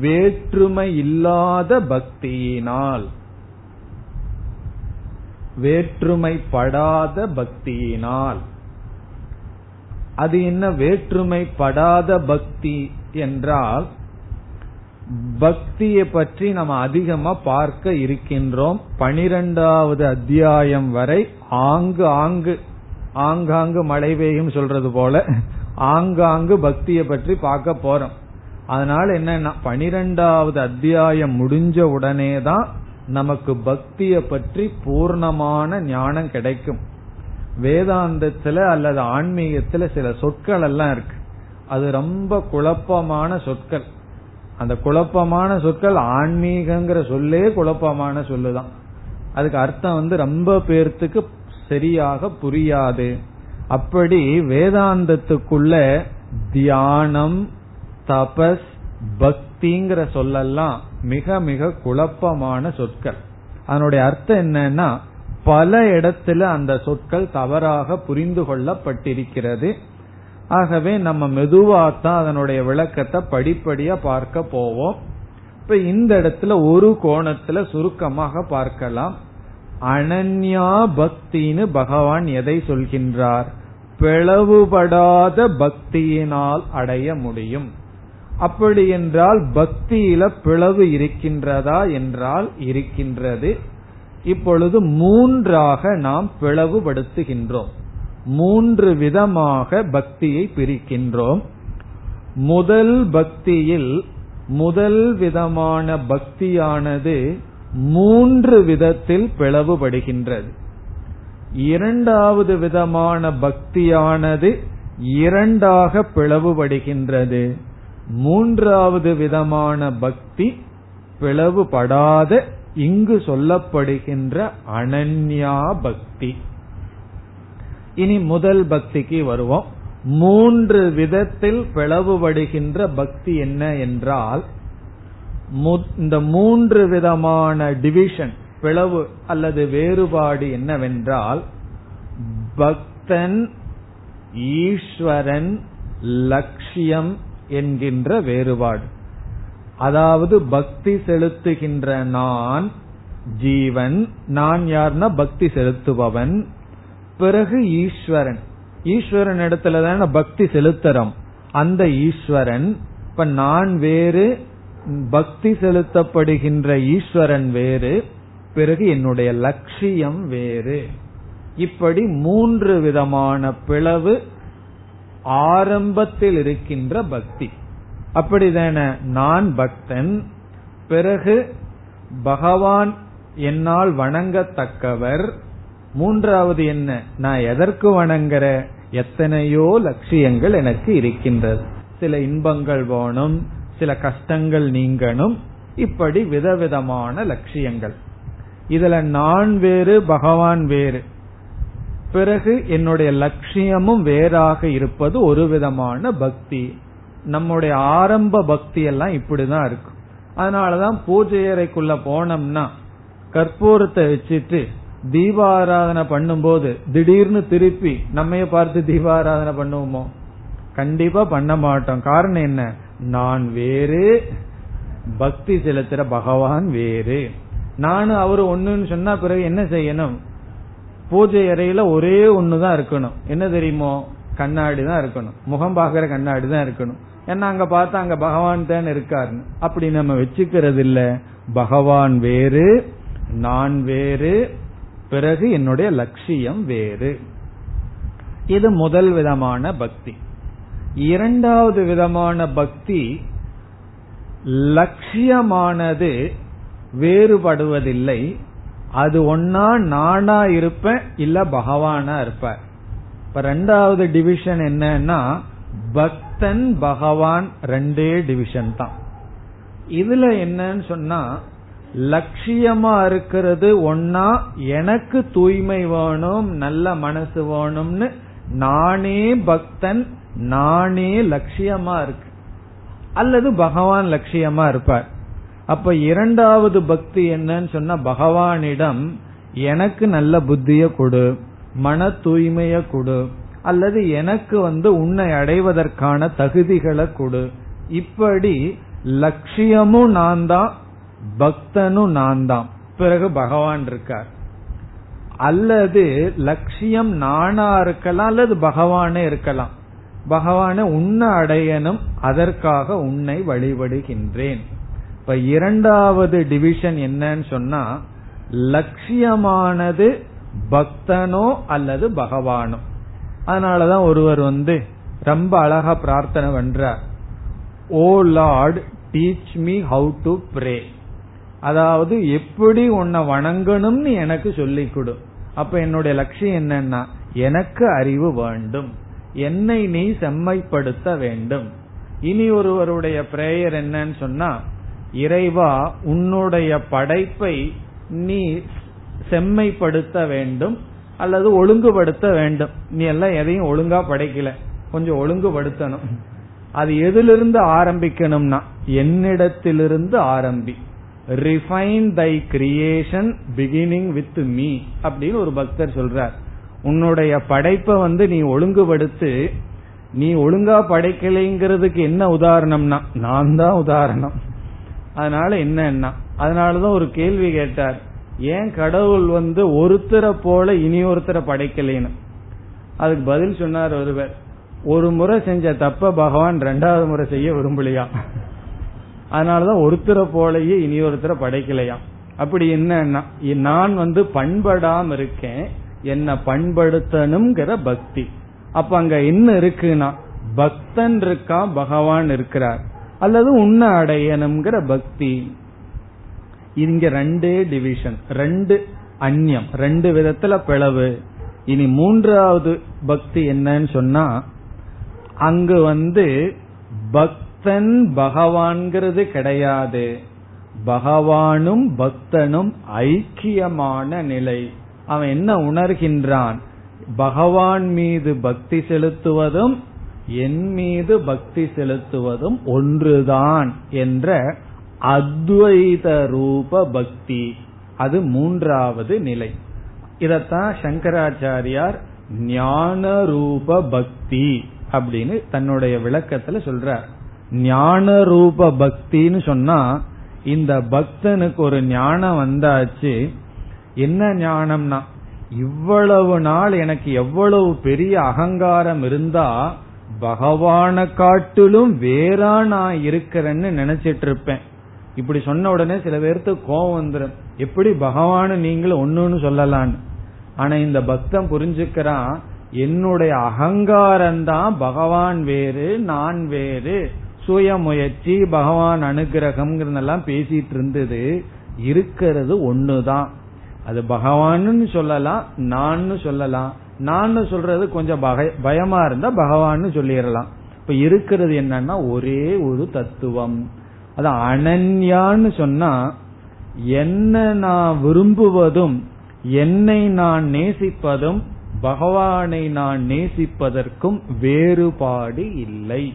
வேற்றுமை இல்லாத பக்தியினால். வேற்றுமைப்படாத பக்தியினால். அது என்ன வேற்றுமைப்படாத பக்தி என்றால் பக்தியை பற்றி நம்ம அதிகமா பார்க்க இருக்கின்றோம். பனிரெண்டாவது அத்தியாயம் வரை ஆங்கு ஆங்கு ஆங்காங்கு மழை பெய்யும் சொல்றது போல ஆங்காங்கு பக்தியை பற்றி பார்க்க போறோம். அதனால என்னன்னா பனிரெண்டாவது அத்தியாயம் முடிஞ்ச உடனே தான் நமக்கு பக்திய பற்றி பூர்ணமான ஞானம் கிடைக்கும். வேதாந்தத்துல அல்லது ஆன்மீகத்துல சில சொற்கள் எல்லாம் இருக்கு. அது ரொம்ப குழப்பமான சொற்கள். அந்த குழப்பமான சொற்கள் ஆன்மீகங்கிற சொல்லே குழப்பமான சொல்லுதான். அதுக்கு அர்த்தம் வந்து ரொம்ப பேர்த்துக்கு சரியாக புரியாது. அப்படி வேதாந்தத்துக்குள்ள தியானம் தபஸ் பக்தி பக்திங்கிற சொல்லெல்லாம் மிக மிக குழப்பமான சொற்கள். அதனுடைய அர்த்தம் என்னன்னா பல இடத்துல அந்த சொற்கள் தவறாக புரிந்து கொள்ளப்பட்டிருக்கிறது. ஆகவே நம்ம மெதுவாத்தான் அதனுடைய விளக்கத்தை படிப்படியா பார்க்க போவோம். இப்ப இந்த இடத்துல ஒரு கோணத்துல சுருக்கமாக பார்க்கலாம். அனன்யா பக்தின்னு பகவான் எதை சொல்கின்றார்? பிளவுபடாத பக்தியினால் அடைய முடியும். அப்படி என்றால் பக்தியில பிளவு இருக்கின்றதா என்றால் இருக்கின்றது. இப்பொழுது மூன்றாக நாம் பிளவுபடுத்துகின்றோம். மூன்று விதமாக பக்தியை பிரிக்கின்றோம். முதல் பக்தியில் முதல் விதமான பக்தியானது மூன்று விதத்தில் பிளவுபடுகின்றது. இரண்டாவது விதமான பக்தியானது இரண்டாக பிளவுபடுகின்றது. மூன்றாவது விதமான பக்தி பிளவுபடாத இங்கு சொல்லப்படுகின்ற அனன்யா பக்தி. இனி முதல் பக்திக்கு வருவோம். மூன்று விதத்தில் பிளவுபடுகின்ற பக்தி என்ன என்றால் இந்த மூன்று விதமான டிவிஷன் பிளவு அல்லது வேறுபாடு என்னவென்றால் பக்தன் ஈஸ்வரன் லட்சியம் என்கின்ற வேறுபாடு. அதாவது பக்தி செலுத்துகின்ற நான் ஜீவன் நான் யார்னா பக்தி செலுத்துபவன் பிறகு ஈஸ்வரன். ஈஸ்வரன் இடத்துல தான் பக்தி செலுத்துறோம். அந்த ஈஸ்வரன் இப்ப நான் வேறு பக்தி செலுத்தப்படுகின்ற ஈஸ்வரன் வேறு பிறகு என்னுடைய லட்சியம் வேறு. இப்படி மூன்று விதமான பிளவு ஆரம்பத்தில் இருக்கின்ற பக்தி. அப்படிதான? நான் பக்தன் பிறகு பகவான் என்னால் வணங்கத்தக்கவர். மூன்றாவது என்ன? நான் எதற்கு வணங்குற? எத்தனையோ லட்சியங்கள் எனக்கு இருக்கின்றது. சில இன்பங்கள் வேணும் சில கஷ்டங்கள் நீங்கணும். இப்படி விதவிதமான லட்சியங்கள். இதுல நான் வேறு பகவான் வேறு. பிறகு என்னுடைய லட்சியமும் வேறாக இருப்பது ஒரு விதமான பக்தி. நம்முடைய ஆரம்ப பக்தி எல்லாம் இப்படிதான் இருக்கும். அதனாலதான் பூஜை அறைக்குள்ள போனோம்னா கற்பூரத்தை வச்சுட்டு தீபாராதனை பண்ணும்போது திடீர்னு திருப்பி நம்மைய பார்த்து தீபாராதனை பண்ணுவோமோ? கண்டிப்பா பண்ண மாட்டோம். காரணம் என்ன? நான் வேறு பக்தி செலுத்துற பகவான் வேறு. நானும் அவரு ஒண்ணுன்னு சொன்னா பிறகு என்ன செய்யணும்? பூஜை அறையில ஒரே ஒண்ணுதான் இருக்கணும். என்ன தெரியுமோ? கண்ணாடி தான் இருக்கணும். முகம் பாக்குற கண்ணாடி தான் இருக்கணும். ஏன்னா அங்க பார்த்தா அங்க பகவான் தான் இருக்காருன்னு. அப்படி நம்ம வச்சுக்கிறது இல்ல பகவான் வேறு நான் வேறு பிறகு என்னுடைய லட்சியம் வேறு. இது முதல் விதமான பக்தி. இரண்டாவது விதமான பக்தி லட்சியமானது வேறுபடுவதில்லை. அது ஒன்னா நானா இருப்பேன் இல்ல பகவானா இருப்பேன். இப்ப ரெண்டாவது டிவிஷன் என்னன்னா பக்தன் பகவான் ரெண்டே டிவிஷன் தான். இதுல என்னன்னு சொன்னா லட்சியமா இருக்கிறது ஒன்னா எனக்கு தூய்மை வேணும் நல்ல மனசு வேணும்னு நானே பக்தன் நானே லட்சியமா இருக்கு. அல்லது பகவான் லட்சியமா இருப்பார். அப்ப இரண்டாவது பக்தி என்னன்னு சொன்னா பகவானிடம் எனக்கு நல்ல புத்திய கொடு மன தூய்மைய கொடு அல்லது எனக்கு வந்து உன்னை அடைவதற்கான தகுதிகளை கொடு. இப்படி லட்சியமும் நான் தான் பக்தனும் நான் தான் பிறகு பகவான் இருக்கார். அல்லது லட்சியம் நானா இருக்கலாம் அல்லது பகவானே இருக்கலாம். பகவானை உன்னை அடையணும் அதற்காக உன்னை வழிபடுகின்றேன். இப்ப இரண்டாவது டிவிஷன் என்னன்னு சொன்னா லட்சியமானது பக்தனோ அல்லது பகவானோ. அதனாலதான் ஒருவர் வந்து ரொம்ப அழகா பிரார்த்தனை பண்றார். O Lord teach me how to pray. அதாவது எப்படி உன்னை வணங்கணும்னு எனக்கு சொல்லிக் கொடு அப்ப என்னுடைய லட்சியம் என்னன்னா எனக்கு அறிவு வேண்டும். என்னை நீ செம்மைப்படுத்த வேண்டும். இனி ஒருவருடைய பிரேயர் என்னன்னு சொன்னா இறைவா உன்னுடைய படைப்பை நீ செம்மைப்படுத்த வேண்டும் அல்லது ஒழுங்குபடுத்த வேண்டும். நீ எல்லாம் எதையும் ஒழுங்கா படைக்கல. கொஞ்சம் ஒழுங்குபடுத்தணும். அது எதிலிருந்து ஆரம்பிக்கணும்னா என்னிடத்திலிருந்து ஆரம்பி. Refine thy creation beginning with me அப்படின்னு ஒரு பக்தர் சொல்றார். உன்னுடைய படைப்பை வந்து நீ ஒழுங்குபடுத்து நீ ஒழுங்கா படைக்கலைங்கிறதுக்கு என்ன உதாரணம்னா நான் தான் உதாரணம். அதனால என்னன்னா அதனாலதான் ஒரு கேள்வி கேட்டார். ஏன் கடவுள் வந்து ஒருத்தரை போல இனி ஒருத்தரை படைக்கலைன்னு? அதுக்கு பதில் சொன்னார் ஒருவர். ஒரு முறை செஞ்ச தப்ப பகவான் ரெண்டாவது முறை செய்ய விரும்பலையா? அதனாலதான் ஒருத்தரை போலயே இனி ஒருத்தரை படைக்கலையா? அப்படி என்னன்னா நான் வந்து பண்படாம இருக்கேன் என்ன பண்படுத்தணுங்கிற பக்தி. அப்ப அங்க என்ன இருக்குன்னா பக்தன் இருக்கா பகவான் இருக்கிறார். அல்லது உன்ன அடையணுங்கிற பக்தி. இங்க ரெண்டே டிவிஷன் ரெண்டு அந்நியம் ரெண்டு விதத்துல பிளவு. இனி மூன்றாவது பக்தி என்னன்னு சொன்னா அங்கு வந்து பக்தன் பகவான்கிறது கிடையாது. பகவானும் பக்தனும் ஐக்கியமான நிலை. அவன் என்ன உணர்கின்றான்? பகவான் மீது பக்தி செலுத்துவதும் என் மீது பக்தி செலுத்துவதும் ஒன்றுதான் என்ற அத்வைத ரூப பக்தி. அது மூன்றாவது நிலை. இதத்தான் சங்கராச்சாரியார் ஞான ரூப பக்தி அப்படின்னு தன்னுடைய விளக்கத்துல சொல்றார். ஞான ரூப பக்தின்னு சொன்னா இந்த பக்தனுக்கு ஒரு ஞானம் வந்தாச்சு. என்ன ஞானம்னா இவ்வளவு நாள் எனக்கு எவ்வளவு பெரிய அகங்காரம் இருந்தா பகவான காட்டிலும் வேறா நான் இருக்கிறேன்னு நினைச்சிட்டு இருப்பேன் இப்படி சொன்ன உடனே சில பேர்த்து கோபம் வந்துடும் எப்படி பகவானு நீங்களும் ஒன்னுன்னு சொல்லலான்னு. ஆனா இந்த பக்தன் புரிஞ்சுக்கிறான் என்னுடைய அகங்காரம் தான் பகவான் வேறு நான் வேறு. சுய முயற்சி பகவான் எல்லாம் பேசிட்டு இருந்தது இருக்கிறது ஒண்ணுதான். அது பகவான்னு சொல்லலாம் நான் சொல்லலாம். நான் சொல்றது கொஞ்சம் பயமா இருந்தா பகவான்னு சொல்லிடலாம். இப்ப இருக்கிறது என்னன்னா ஒரே ஒரு தத்துவம். அது அனன்யான்னு சொன்னா என்ன நான் விரும்புவதும் என்னை நான் நேசிப்பதும் பகவானை நான் நேசிப்பதற்கும் வேறுபாடு இல்லை.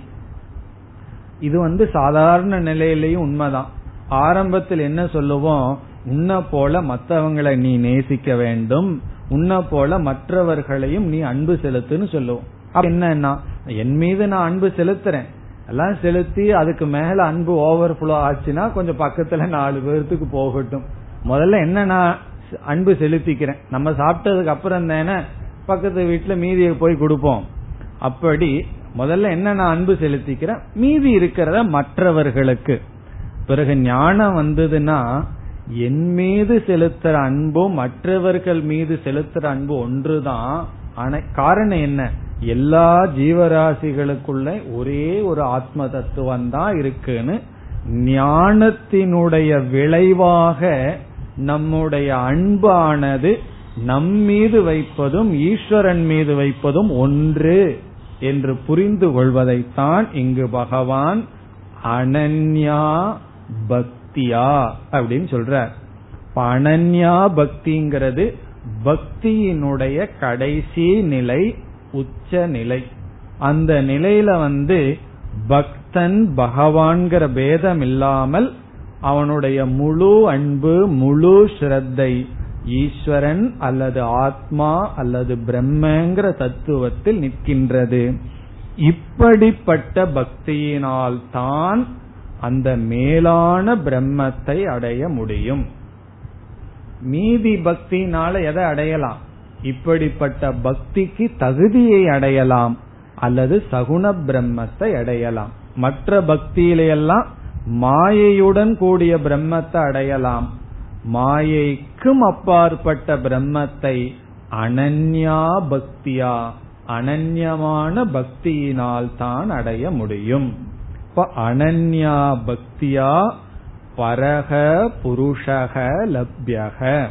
இது வந்து சாதாரண நிலையிலையும் உண்மைதான். ஆரம்பத்தில் என்ன சொல்லுவோம்? உன்ன போல மற்றவங்களை நீ நேசிக்க வேண்டும். உன்ன போல மற்றவர்களையும் நீ அன்பு செலுத்துன்னு சொல்லுவோம். என்னன்னா என் மீது நான் அன்பு செலுத்துறேன். எல்லாம் செலுத்தி அதுக்கு மேல அன்பு ஓவர் ஃபுளோ ஆச்சுன்னா கொஞ்சம் பக்கத்துல நாலு பேர்த்துக்கு போகட்டும். முதல்ல என்ன நான் அன்பு செலுத்திக்கிறேன்? நம்ம சாப்பிட்டதுக்கு அப்புறம் தானே பக்கத்து வீட்டுல மீதியை போய் கொடுப்போம். அப்படி முதல்ல என்ன நான் அன்பு செலுத்திக்கிறேன்? மீதி இருக்கிறத மற்றவர்களுக்கு. பிறகு ஞானம் வந்ததுன்னா என் மீது செலுத்துற அன்பும் மற்றவர்கள் மீது செலுத்துற அன்பு ஒன்றுதான். ஆனா காரணம் என்ன? எல்லா ஜீவராசிகளுக்குள்ள ஒரே ஒரு ஆத்ம தத்துவம் தான் இருக்குன்னு ஞானத்தினுடைய விளைவாக நம்முடைய அன்பானது நம் மீது வைப்பதும் ஈஸ்வரன் மீது வைப்பதும் ஒன்று என்று புரிந்து கொள்வதைத்தான் இங்கு பகவான் அனன்யா பக்தியா அப்படின்னு சொல்ற. பணன்யா பக்திங்கிறது பக்தியினுடைய கடைசி நிலை உச்ச நிலை. அந்த நிலையில வந்து பக்தன் பகவான்கிற பேதம் இல்லாமல் அவனுடைய முழு அன்பு முழு ஸ்ரத்தை ஈஸ்வரன் அல்லது ஆத்மா அல்லது பிரம்மங்கிற தத்துவத்தில் நிற்கின்றது. இப்படிப்பட்ட பக்தியினால் தான் அந்த மேலான பிரம்மத்தை அடைய முடியும். மீதி பக்தினால எதை அடையலாம்? இப்படிப்பட்ட பக்திக்கு தகுதியை அடையலாம் அல்லது சகுண பிரம்மத்தை அடையலாம். மற்ற பக்தியிலையெல்லாம் மாயையுடன் கூடிய பிரம்மத்தை அடையலாம். மாயைக்கும் அப்பாற்பட்ட பிரம்மத்தை அனன்யா பக்தியா அனன்யமான பக்தியினால் தான் அடைய முடியும். அனன்யா பக்தியா பரக புருஷக லப்யக.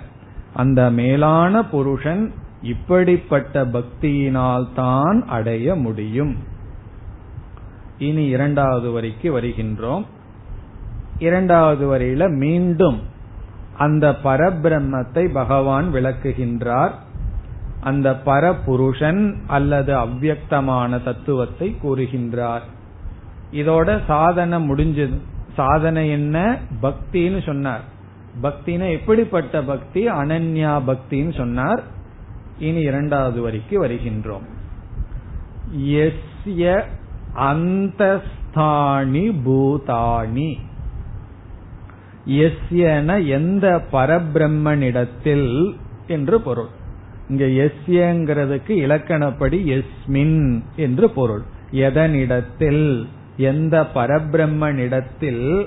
அந்த மேலான புருஷன் இப்படிப்பட்ட பக்தியினால் தான் அடைய முடியும். இனி இரண்டாவது வரிக்கு வருகின்றோம். இரண்டாவது வரியில மீண்டும் அந்த பரபிரம்மத்தை பகவான் விளக்குகின்றார். அந்த பரபுருஷன் அல்லது அவ்வியக்தமான தத்துவத்தை கூறுகின்றார். இதோட சாதனை முடிஞ்சது. சாதனை என்ன? பக்தின்னு சொன்னார். பக்தினா எப்படிப்பட்ட பக்தி? அனன்யா பக்தின்னு சொன்னார். இனி இரண்டாவது வரிக்கு வருகின்றோம். எஸ்ய அந்தஸ்தானி பூதானி. எஸ்யன எந்த பரபிரம்மனிடத்தில் என்று பொருள். இங்க எஸ்யங்கிறதுக்கு இலக்கணப்படி எஸ்மின் என்று பொருள். எதனிடத்தில்? எந்த பரபிரம்மனிடத்தில்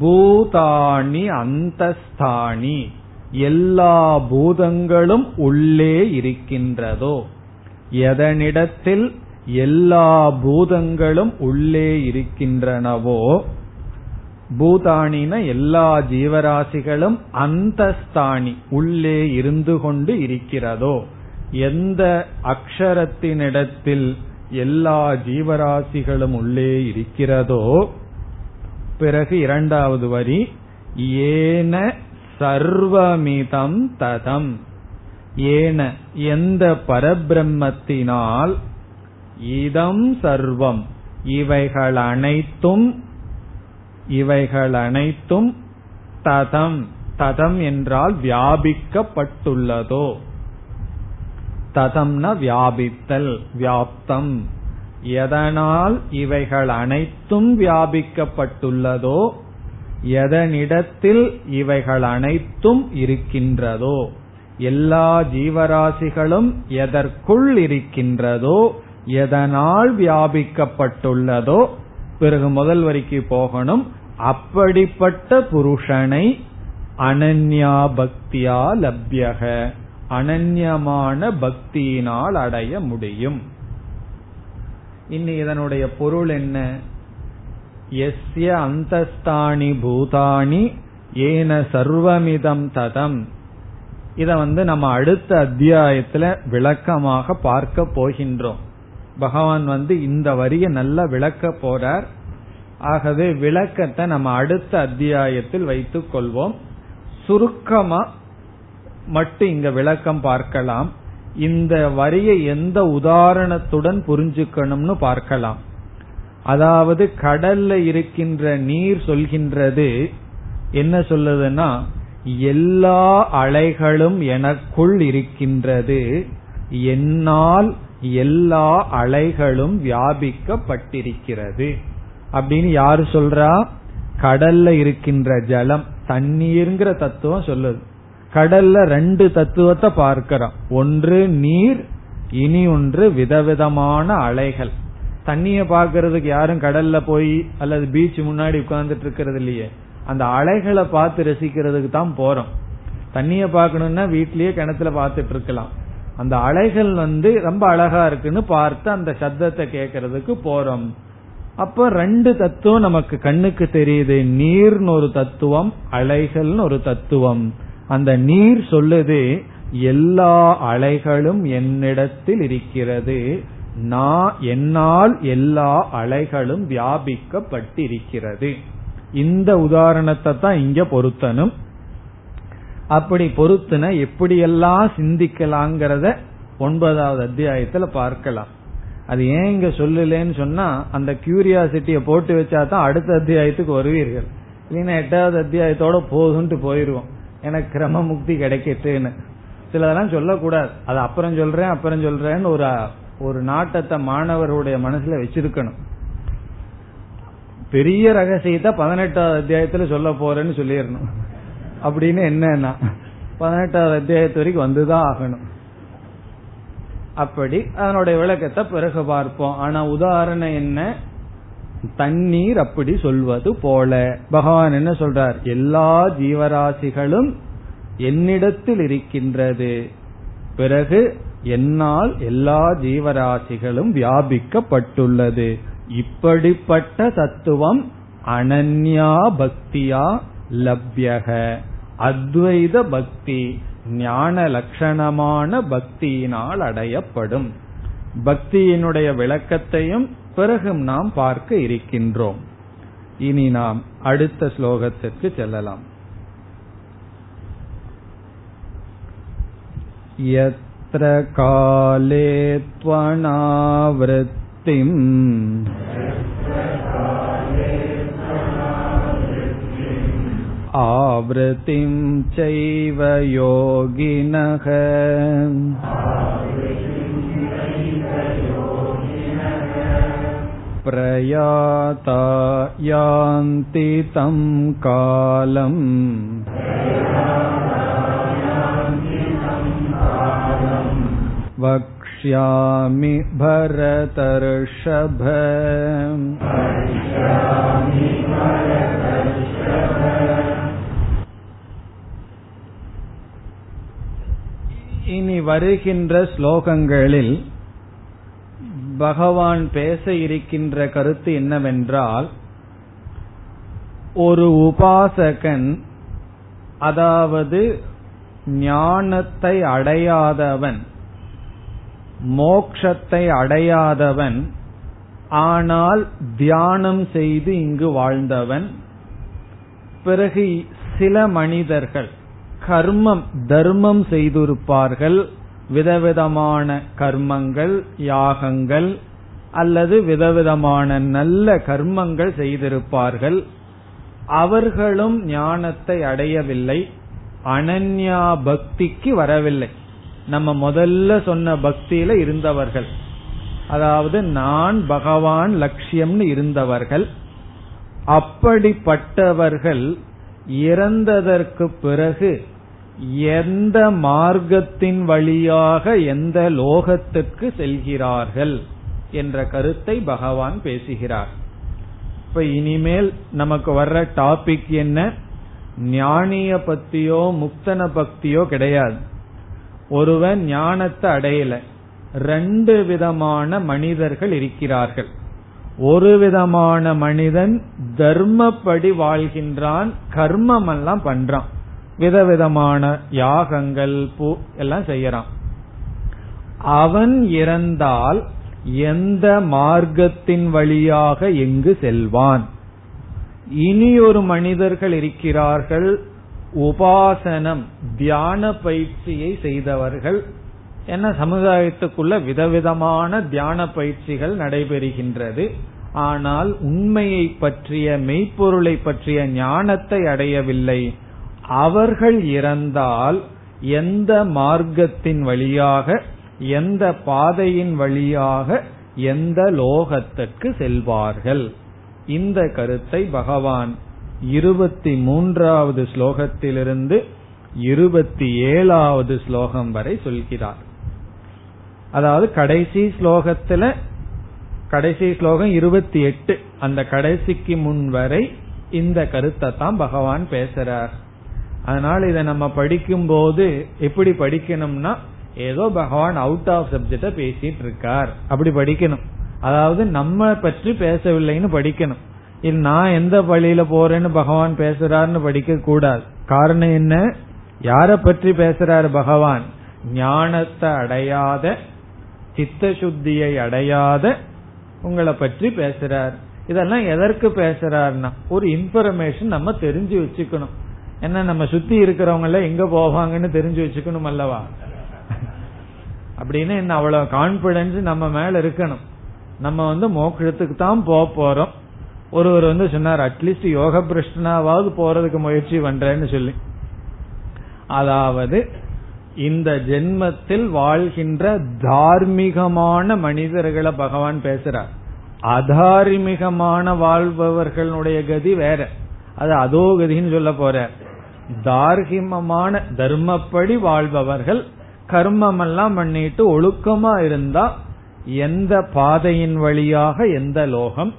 பூதாணி அந்தஸ்தானி எல்லா பூதங்களும் உள்ளே இருக்கின்றதோ? எதனிடத்தில் எல்லா பூதங்களும் உள்ளே இருக்கின்றனவோ? பூதானின எல்லா ஜீவராசிகளும் அந்தஸ்தானி உள்ளே இருந்து கொண்டு இருக்கிறதோ? எந்த அக்ஷரத்தினிடத்தில் எல்லா ஜீவராசிகளும் உள்ளே இருக்கிறதோ பிறகு இரண்டாவது வரி ஏன சர்வமிதம் ததம். ஏன எந்த பரபிரம்மத்தினால் இதம் சர்வம். இவைகள் அனைத்தும் இவைகள் அனைத்தும் ததம். ததம் என்றால் வியாபிக்கப்பட்டுள்ளதோ. ததம்ன வியாபித்தல் வியாப்தம். எதனால் இவைகள் அனைத்தும் வியாபிக்கப்பட்டுள்ளதோ எதனிடத்தில் இவைகள் அனைத்தும் இருக்கின்றதோ எல்லா ஜீவராசிகளும் எதற்குள் இருக்கின்றதோ எதனால் வியாபிக்கப்பட்டுள்ளதோ பிறகு முதல் வரிக்கு போகணும். அப்படிப்பட்ட புருஷனை அனன்யா பக்தியா லப்யக. அனன்யமான பக்தியினால் அடைய முடியும். இனி இதனுடைய பொருள் என்ன? எஸ்ய அந்தஸ்தானி பூதானி ஏன சர்வமிதம் ததம். இத வந்து நம்ம அடுத்த அத்தியாயத்துல விளக்கமாக பார்க்க போகின்றோம். பகவான் வந்து இந்த வரிய நல்லா விளக்க போறார். ஆகவே விளக்கத்தை நம்ம அடுத்த அத்தியாயத்தில் வைத்துக் கொள்வோம். சுருக்கமா மட்டும் இங்க விளக்கம் பார்க்கலாம். இந்த வரியை எந்த உதாரணத்துடன் புரிஞ்சுக்கணும்னு பார்க்கலாம். அதாவது கடல்ல இருக்கின்ற நீர் சொல்கின்றது என்ன சொல்லுதுன்னா எல்லா அலைகளும் எனக்குள் இருக்கின்றது. என்னால் எல்லா அலைகளும் வியாபிக்கப்பட்டிருக்கிறது. அப்படின்னு யாரு சொல்றா? கடல்ல இருக்கின்ற ஜலம் தண்ணீர்ங்கிற தத்துவம் சொல்லுது. கடல்ல ரெண்டு தத்துவத்தை பார்க்கிறோம். ஒன்று நீர் இனி ஒன்று விதவிதமான அலைகள். தண்ணிய பாக்குறதுக்கு யாரும் கடல்ல போய் அல்லது பீச் முன்னாடி உட்கார்ந்துட்டு இருக்கிறது இல்லையே. அந்த அலைகளை பார்த்து ரசிக்கிறதுக்கு தான் போறோம். தண்ணிய பாக்கணும்னா வீட்லயே கிணத்துல பாத்துட்டு இருக்கலாம். அந்த அலைகள் வந்து ரொம்ப அழகா இருக்குன்னு பார்த்து அந்த சத்தத்தை கேட்கறதுக்கு போறோம். அப்ப ரெண்டு தத்துவம் நமக்கு கண்ணுக்கு தெரியுது. நீர்னு ஒரு தத்துவம் அலைகள்னு ஒரு தத்துவம். அந்த நீர் சொல்லுது எல்லா அலைகளும் என்னிடத்தில் இருக்கிறது. நான் என்னால் எல்லா அலைகளும் வியாபிக்கப்பட்டிருக்கிறது. இந்த உதாரணத்தை தான் இங்க பொருத்தனும் அப்படி பொருத்துன எப்படியெல்லாம் சிந்திக்கலாங்கிறத ஒன்பதாவது அத்தியாயத்துல பார்க்கலாம். அது ஏன் இங்க சொல்லலன்னு சொன்னா அந்த கியூரியாசிட்டிய போட்டு வச்சா தான் அடுத்த அத்தியாயத்துக்கு வருவீர்கள். இல்லைன்னா எட்டாவது அத்தியாயத்தோட போதும்ட்டு போயிருவோம். எனக்கு கிரம முக்தி கிடைக்கட்டுன்னு. சிலதெல்லாம் சொல்லக்கூடாது. அது அப்புறம் சொல்றேன் அப்புறம் சொல்றேன்னு ஒரு ஒரு நாட்டத்தை மாணவருடைய மனசுல வச்சிருக்கணும். பெரிய ரகசியத்தை பதினெட்டாவது அத்தியாயத்துல சொல்ல போறேன்னு சொல்லிடணும். அப்படின்னு என்னன்னா பதினெட்டாவது அத்தியாயத்து வரைக்கும் வந்துதான் ஆகணும். அப்படி அதனுடைய விளக்கத்தை பிறகு பார்ப்போம். ஆனா உதாரணம் என்ன? தண்ணீர் அப்படி சொல்வது போல. பகவான் என்ன சொல்றார்? எல்லா ஜீவராசிகளும் என்னிடத்தில் இருக்கின்றது. பிறகு என்னால் எல்லா ஜீவராசிகளும் வியாபிக்கப்பட்டுள்ளது. இப்படிப்பட்ட தத்துவம் அனன்யா பக்தியா லப்யக. அத்வைத பக்தி ஞான லட்சணமான பக்தியினால் அடையப்படும். பக்தியினுடைய விளக்கத்தையும் பிறகு நாம் பார்க்க இருக்கின்றோம் இனி நாம் அடுத்த ஸ்லோகத்திற்கு செல்லலாம் यत्र काले त्वनावृत्तिम् आवृतिं चैव योगिनः प्रयाता यान्ति तं कालम् वक्ष्यामि भरतर्षभ இனி வருகின்ற ஸ்லோகங்களில் பகவான் பேச இருக்கின்ற கருத்து என்னவென்றால் ஒரு உபாசகன் அதாவது ஞானத்தை அடையாதவன் மோக்ஷத்தை அடையாதவன் ஆனால் தியானம் செய்து இங்கு வாழ்ந்தவன் பிறகு சில மனிதர்கள் கர்மம் தர்மம் செய்திருப்பார்கள் விதவிதமான கர்மங்கள் யாகங்கள் அல்லது விதவிதமான நல்ல கர்மங்கள் செய்திருப்பார்கள். அவர்களும் ஞானத்தை அடையவில்லை. அனன்யா பக்திக்கு வரவில்லை. நம்ம முதல்ல சொன்ன பக்தியில இருந்தவர்கள். அதாவது நான் பகவான் லட்சியம்னு இருந்தவர்கள். அப்படிப்பட்டவர்கள் இறந்ததற்கு பிறகு எந்த மார்க்கத்தின் வழியாக எந்த லோகத்துக்கு செல்கிறார்கள் என்ற கருத்தை பகவான் பேசுகிறார். இப்ப இனிமேல் நமக்கு வர்ற டாபிக் என்ன? ஞானிய பத்தியோ முக்தன பக்தியோ கிடையாது. ஒருவன் ஞானத்தை அடையல. ரெண்டு விதமான மனிதர்கள் இருக்கிறார்கள். ஒரு விதமான மனிதன் தர்மப்படி வாழ்கின்றான் கர்மம் எல்லாம் பண்றான். விதவிதமான யாகங்கள் பூ எல்லாம் செய்யறான். அவன் இறந்தால் எந்த மார்க்கத்தின் வழியாக எங்கு செல்வான்? இனி ஒரு மனிதர்கள் இருக்கிறார்கள் உபாசனம் தியான பயிற்சியை செய்தவர்கள். என்ன சமுதாயத்துக்குள்ள விதவிதமான தியான பயிற்சிகள் நடைபெறுகின்றது. ஆனால் உண்மையை பற்றிய மெய்ப்பொருளை பற்றிய ஞானத்தை அடையவில்லை. அவர்கள் இறந்தால் எந்த மார்க்கத்தின் வழியாக எந்த பாதையின் வழியாக எந்த லோகத்திற்கு செல்வார்கள்? இந்த கருத்தை பகவான் இருபத்தி மூன்றாவது ஸ்லோகத்திலிருந்து இருபத்தி ஏழாவது ஸ்லோகம் வரை சொல்கிறார். அதாவது கடைசி ஸ்லோகத்துல கடைசி ஸ்லோகம் இருபத்தி எட்டு அந்த கடைசிக்கு முன் வரை இந்த கருத்தை தான் பகவான் பேசுறார். அதனால இதை நம்ம படிக்கும் போது எப்படி படிக்கணும்னா ஏதோ பகவான் அவுட் ஆஃப் சப்ஜெக்ட பேசிட்டு இருக்கார் அப்படி படிக்கணும். அதாவது நம்ம பற்றி பேசவில்லைன்னு படிக்கணும். இது நான் எந்த வழியில போறேன்னு பகவான் பேசுறாருன்னு படிக்க கூடாது. காரணம் என்ன? யார பற்றி பேசுறாரு பகவான்? ஞானத்தை அடையாத சித்த சுத்தியை அடையாத உங்களை பற்றி பேசுறார். இதெல்லாம் எதற்கு பேசுறாருன்னா ஒரு இன்ஃபர்மேஷன் நம்ம தெரிஞ்சு வச்சுக்கணும். என்ன நம்ம சுத்தி இருக்கிறவங்க எல்லாம் எங்க போவாங்கன்னு தெரிஞ்சு வச்சுக்கணும் அல்லவா? அப்படின்னு என்ன அவ்வளவு கான்பிடன்ஸ் நம்ம மேல இருக்கணும். நம்ம வந்து மோட்சத்துக்கு தான் போக போறோம். ஒருவர் வந்து சொன்னார் அட்லீஸ்ட் யோக பிரஷ்டனாவது போறதுக்கு முயற்சி பண்றேன்னு சொல்லி. அதாவது இந்த ஜென்மத்தில் வாழ்கின்ற தார்மீகமான மனிதர்களை பகவான் பேசுறார். அதார்மிகமான வாழ்பவர்களுடைய கதி வேற. அது அதோ கதின்னு சொல்ல போற தார்கிமமான தர்மப்படி வாழ்பவர்கள் கர்மம் எல்லாம் பண்ணிட்டு ஒழுக்கமா இருந்தா எந்த பாதையின் வழியாக எந்த லோகம்?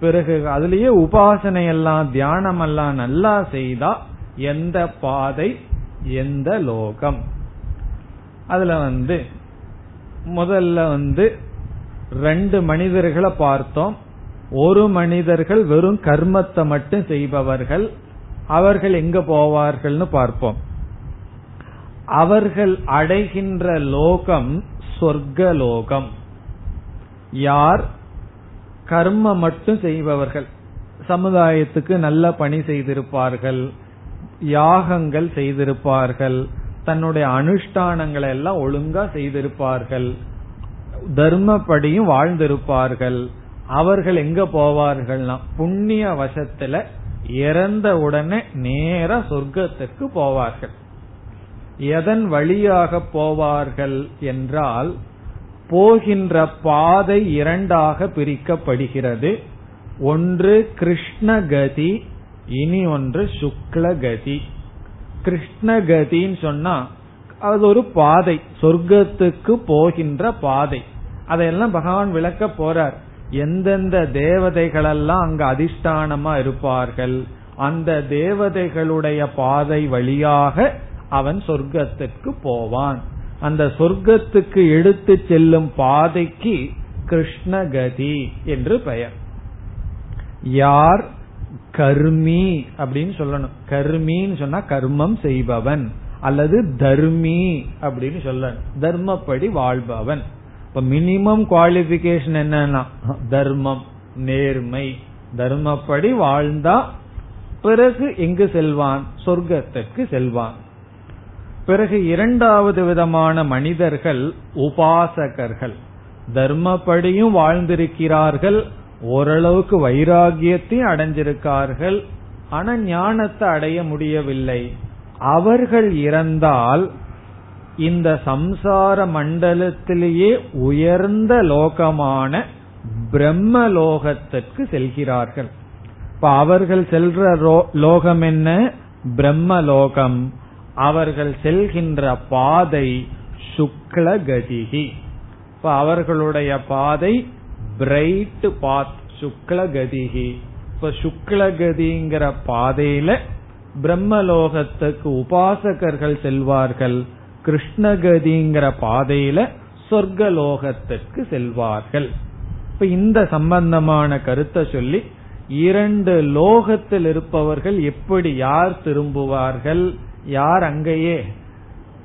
பிறகு அதுலயே உபாசனை எல்லாம் தியானம் எல்லாம் நல்லா செய்தா எந்த பாதை எந்த லோகம்? அதுல வந்து முதல்ல வந்து ரெண்டு மனிதர்களை பார்த்தோம். ஒரு மனிதர்கள் வெறும் கர்மத்தை மட்டும் செய்பவர்கள் அவர்கள் எங்க போவார்கள்னு பார்ப்போம். அவர்கள் அடைகின்ற லோகம் சொர்க்க லோகம் யார்? கர்மம் மட்டும் செய்பவர்கள். சமுதாயத்துக்கு நல்ல பணி செய்திருப்பார்கள். யாகங்கள் செய்திருப்பார்கள். தன்னுடைய அனுஷ்டானங்களை எல்லாம் ஒழுங்கா செய்திருப்பார்கள். தர்மப்படியும் வாழ்ந்திருப்பார்கள். அவர்கள் எங்க போவார்கள்னா புண்ணிய வசத்துல இறந்த உடனே நேர சொர்க்கத்திற்கு போவார்கள். எதன் வழியாக போவார்கள் என்றால் போகின்ற பாதை இரண்டாக பிரிக்கப்படுகிறது. ஒன்று கிருஷ்ணகதி இனி ஒன்று சுக்லகதி. கிருஷ்ணகதின்னு சொன்னா அது ஒரு பாதை சொர்க்கத்துக்கு போகின்ற பாதை. அதையெல்லாம் பகவான் விளக்க போறார். எந்தெந்த தேவதைகளெல்லாம் அங்க அதிஷ்டானமா இருப்பார்கள் அந்த தேவதைகளுடைய பாதை வழியாக அவன் சொர்க்கத்திற்கு போவான். அந்த சொர்க்கத்துக்கு எடுத்து செல்லும் பாதைக்கு கிருஷ்ணகதி என்று பெயர். யார்? கர்மி அப்படின்னு சொல்லணும். கர்மின்னு சொன்னா கர்மம் செய்பவன் அல்லது தர்மி அப்படின்னு சொல்லணும். தர்மப்படி வாழ்பவன். இப்ப மினிமம் குவாலிபிகேஷன் என்னன்னா தர்மம் நேர்மை தர்மப்படி வாழ்ந்தா பிறகு எங்கு செல்வான்? சொர்க்கத்திற்கு செல்வான். பிறகு இரண்டாவது விதமான மனிதர்கள் உபாசகர்கள். தர்மப்படியும் வாழ்ந்திருக்கிறார்கள் ஓரளவுக்கு வைராகியத்தையும் அடைஞ்சிருக்கார்கள் ஆனா ஞானத்தை அடைய முடியவில்லை. அவர்கள் இறந்தால் இந்த சம்சார மண்டலத்திலேயே உயர்ந்த லோகமான பிரம்ம லோகத்திற்கு செல்கிறார்கள். இப்ப அவர்கள் செல்ற லோகம் என்ன? பிரம்ம லோகம் அவர்கள் செல்கின்ற பாதை சுக்ல கதிகி. இப்ப அவர்களுடைய பாதை பிரைட் பாத் சுக்லகதிகி இப்ப சுக்லகதிங்கிற பாதையில பிரம்மலோகத்துக்கு உபாசகர்கள் செல்வார்கள். கிருஷ்ணகதிங்கிற பாதையில சொர்க்கலோகத்துக்கு செல்வார்கள். இப்ப இந்த சம்பந்தமான கருத்தை சொல்லி இரண்டு லோகத்தில் இருப்பவர்கள் எப்படி யார் திரும்புவார்கள் யார் அங்கேயே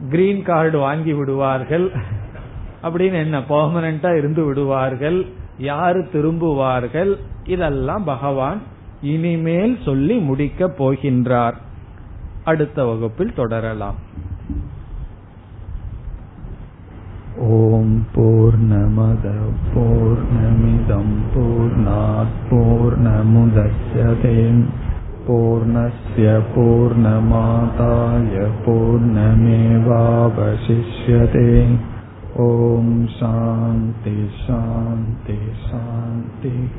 கிரீன் கார்டு வாங்கி விடுவார்கள் அப்படின்னு என்ன பெர்மனண்டா இருந்து விடுவார்கள் யாரு திரும்புவார்கள் இதெல்லாம் பகவான் இனிமேல் சொல்லி முடிக்கப் போகின்றார். அடுத்த வகுப்பில் தொடரலாம். ॐ पूर्णमदपूर्णमिदं पूर्णात् पूर्णमुदस्यते पूर्णस्य पूर्णमादाय पूर्णमेवावशिष्यते ॐ शान्ति शान्ति शान्तिः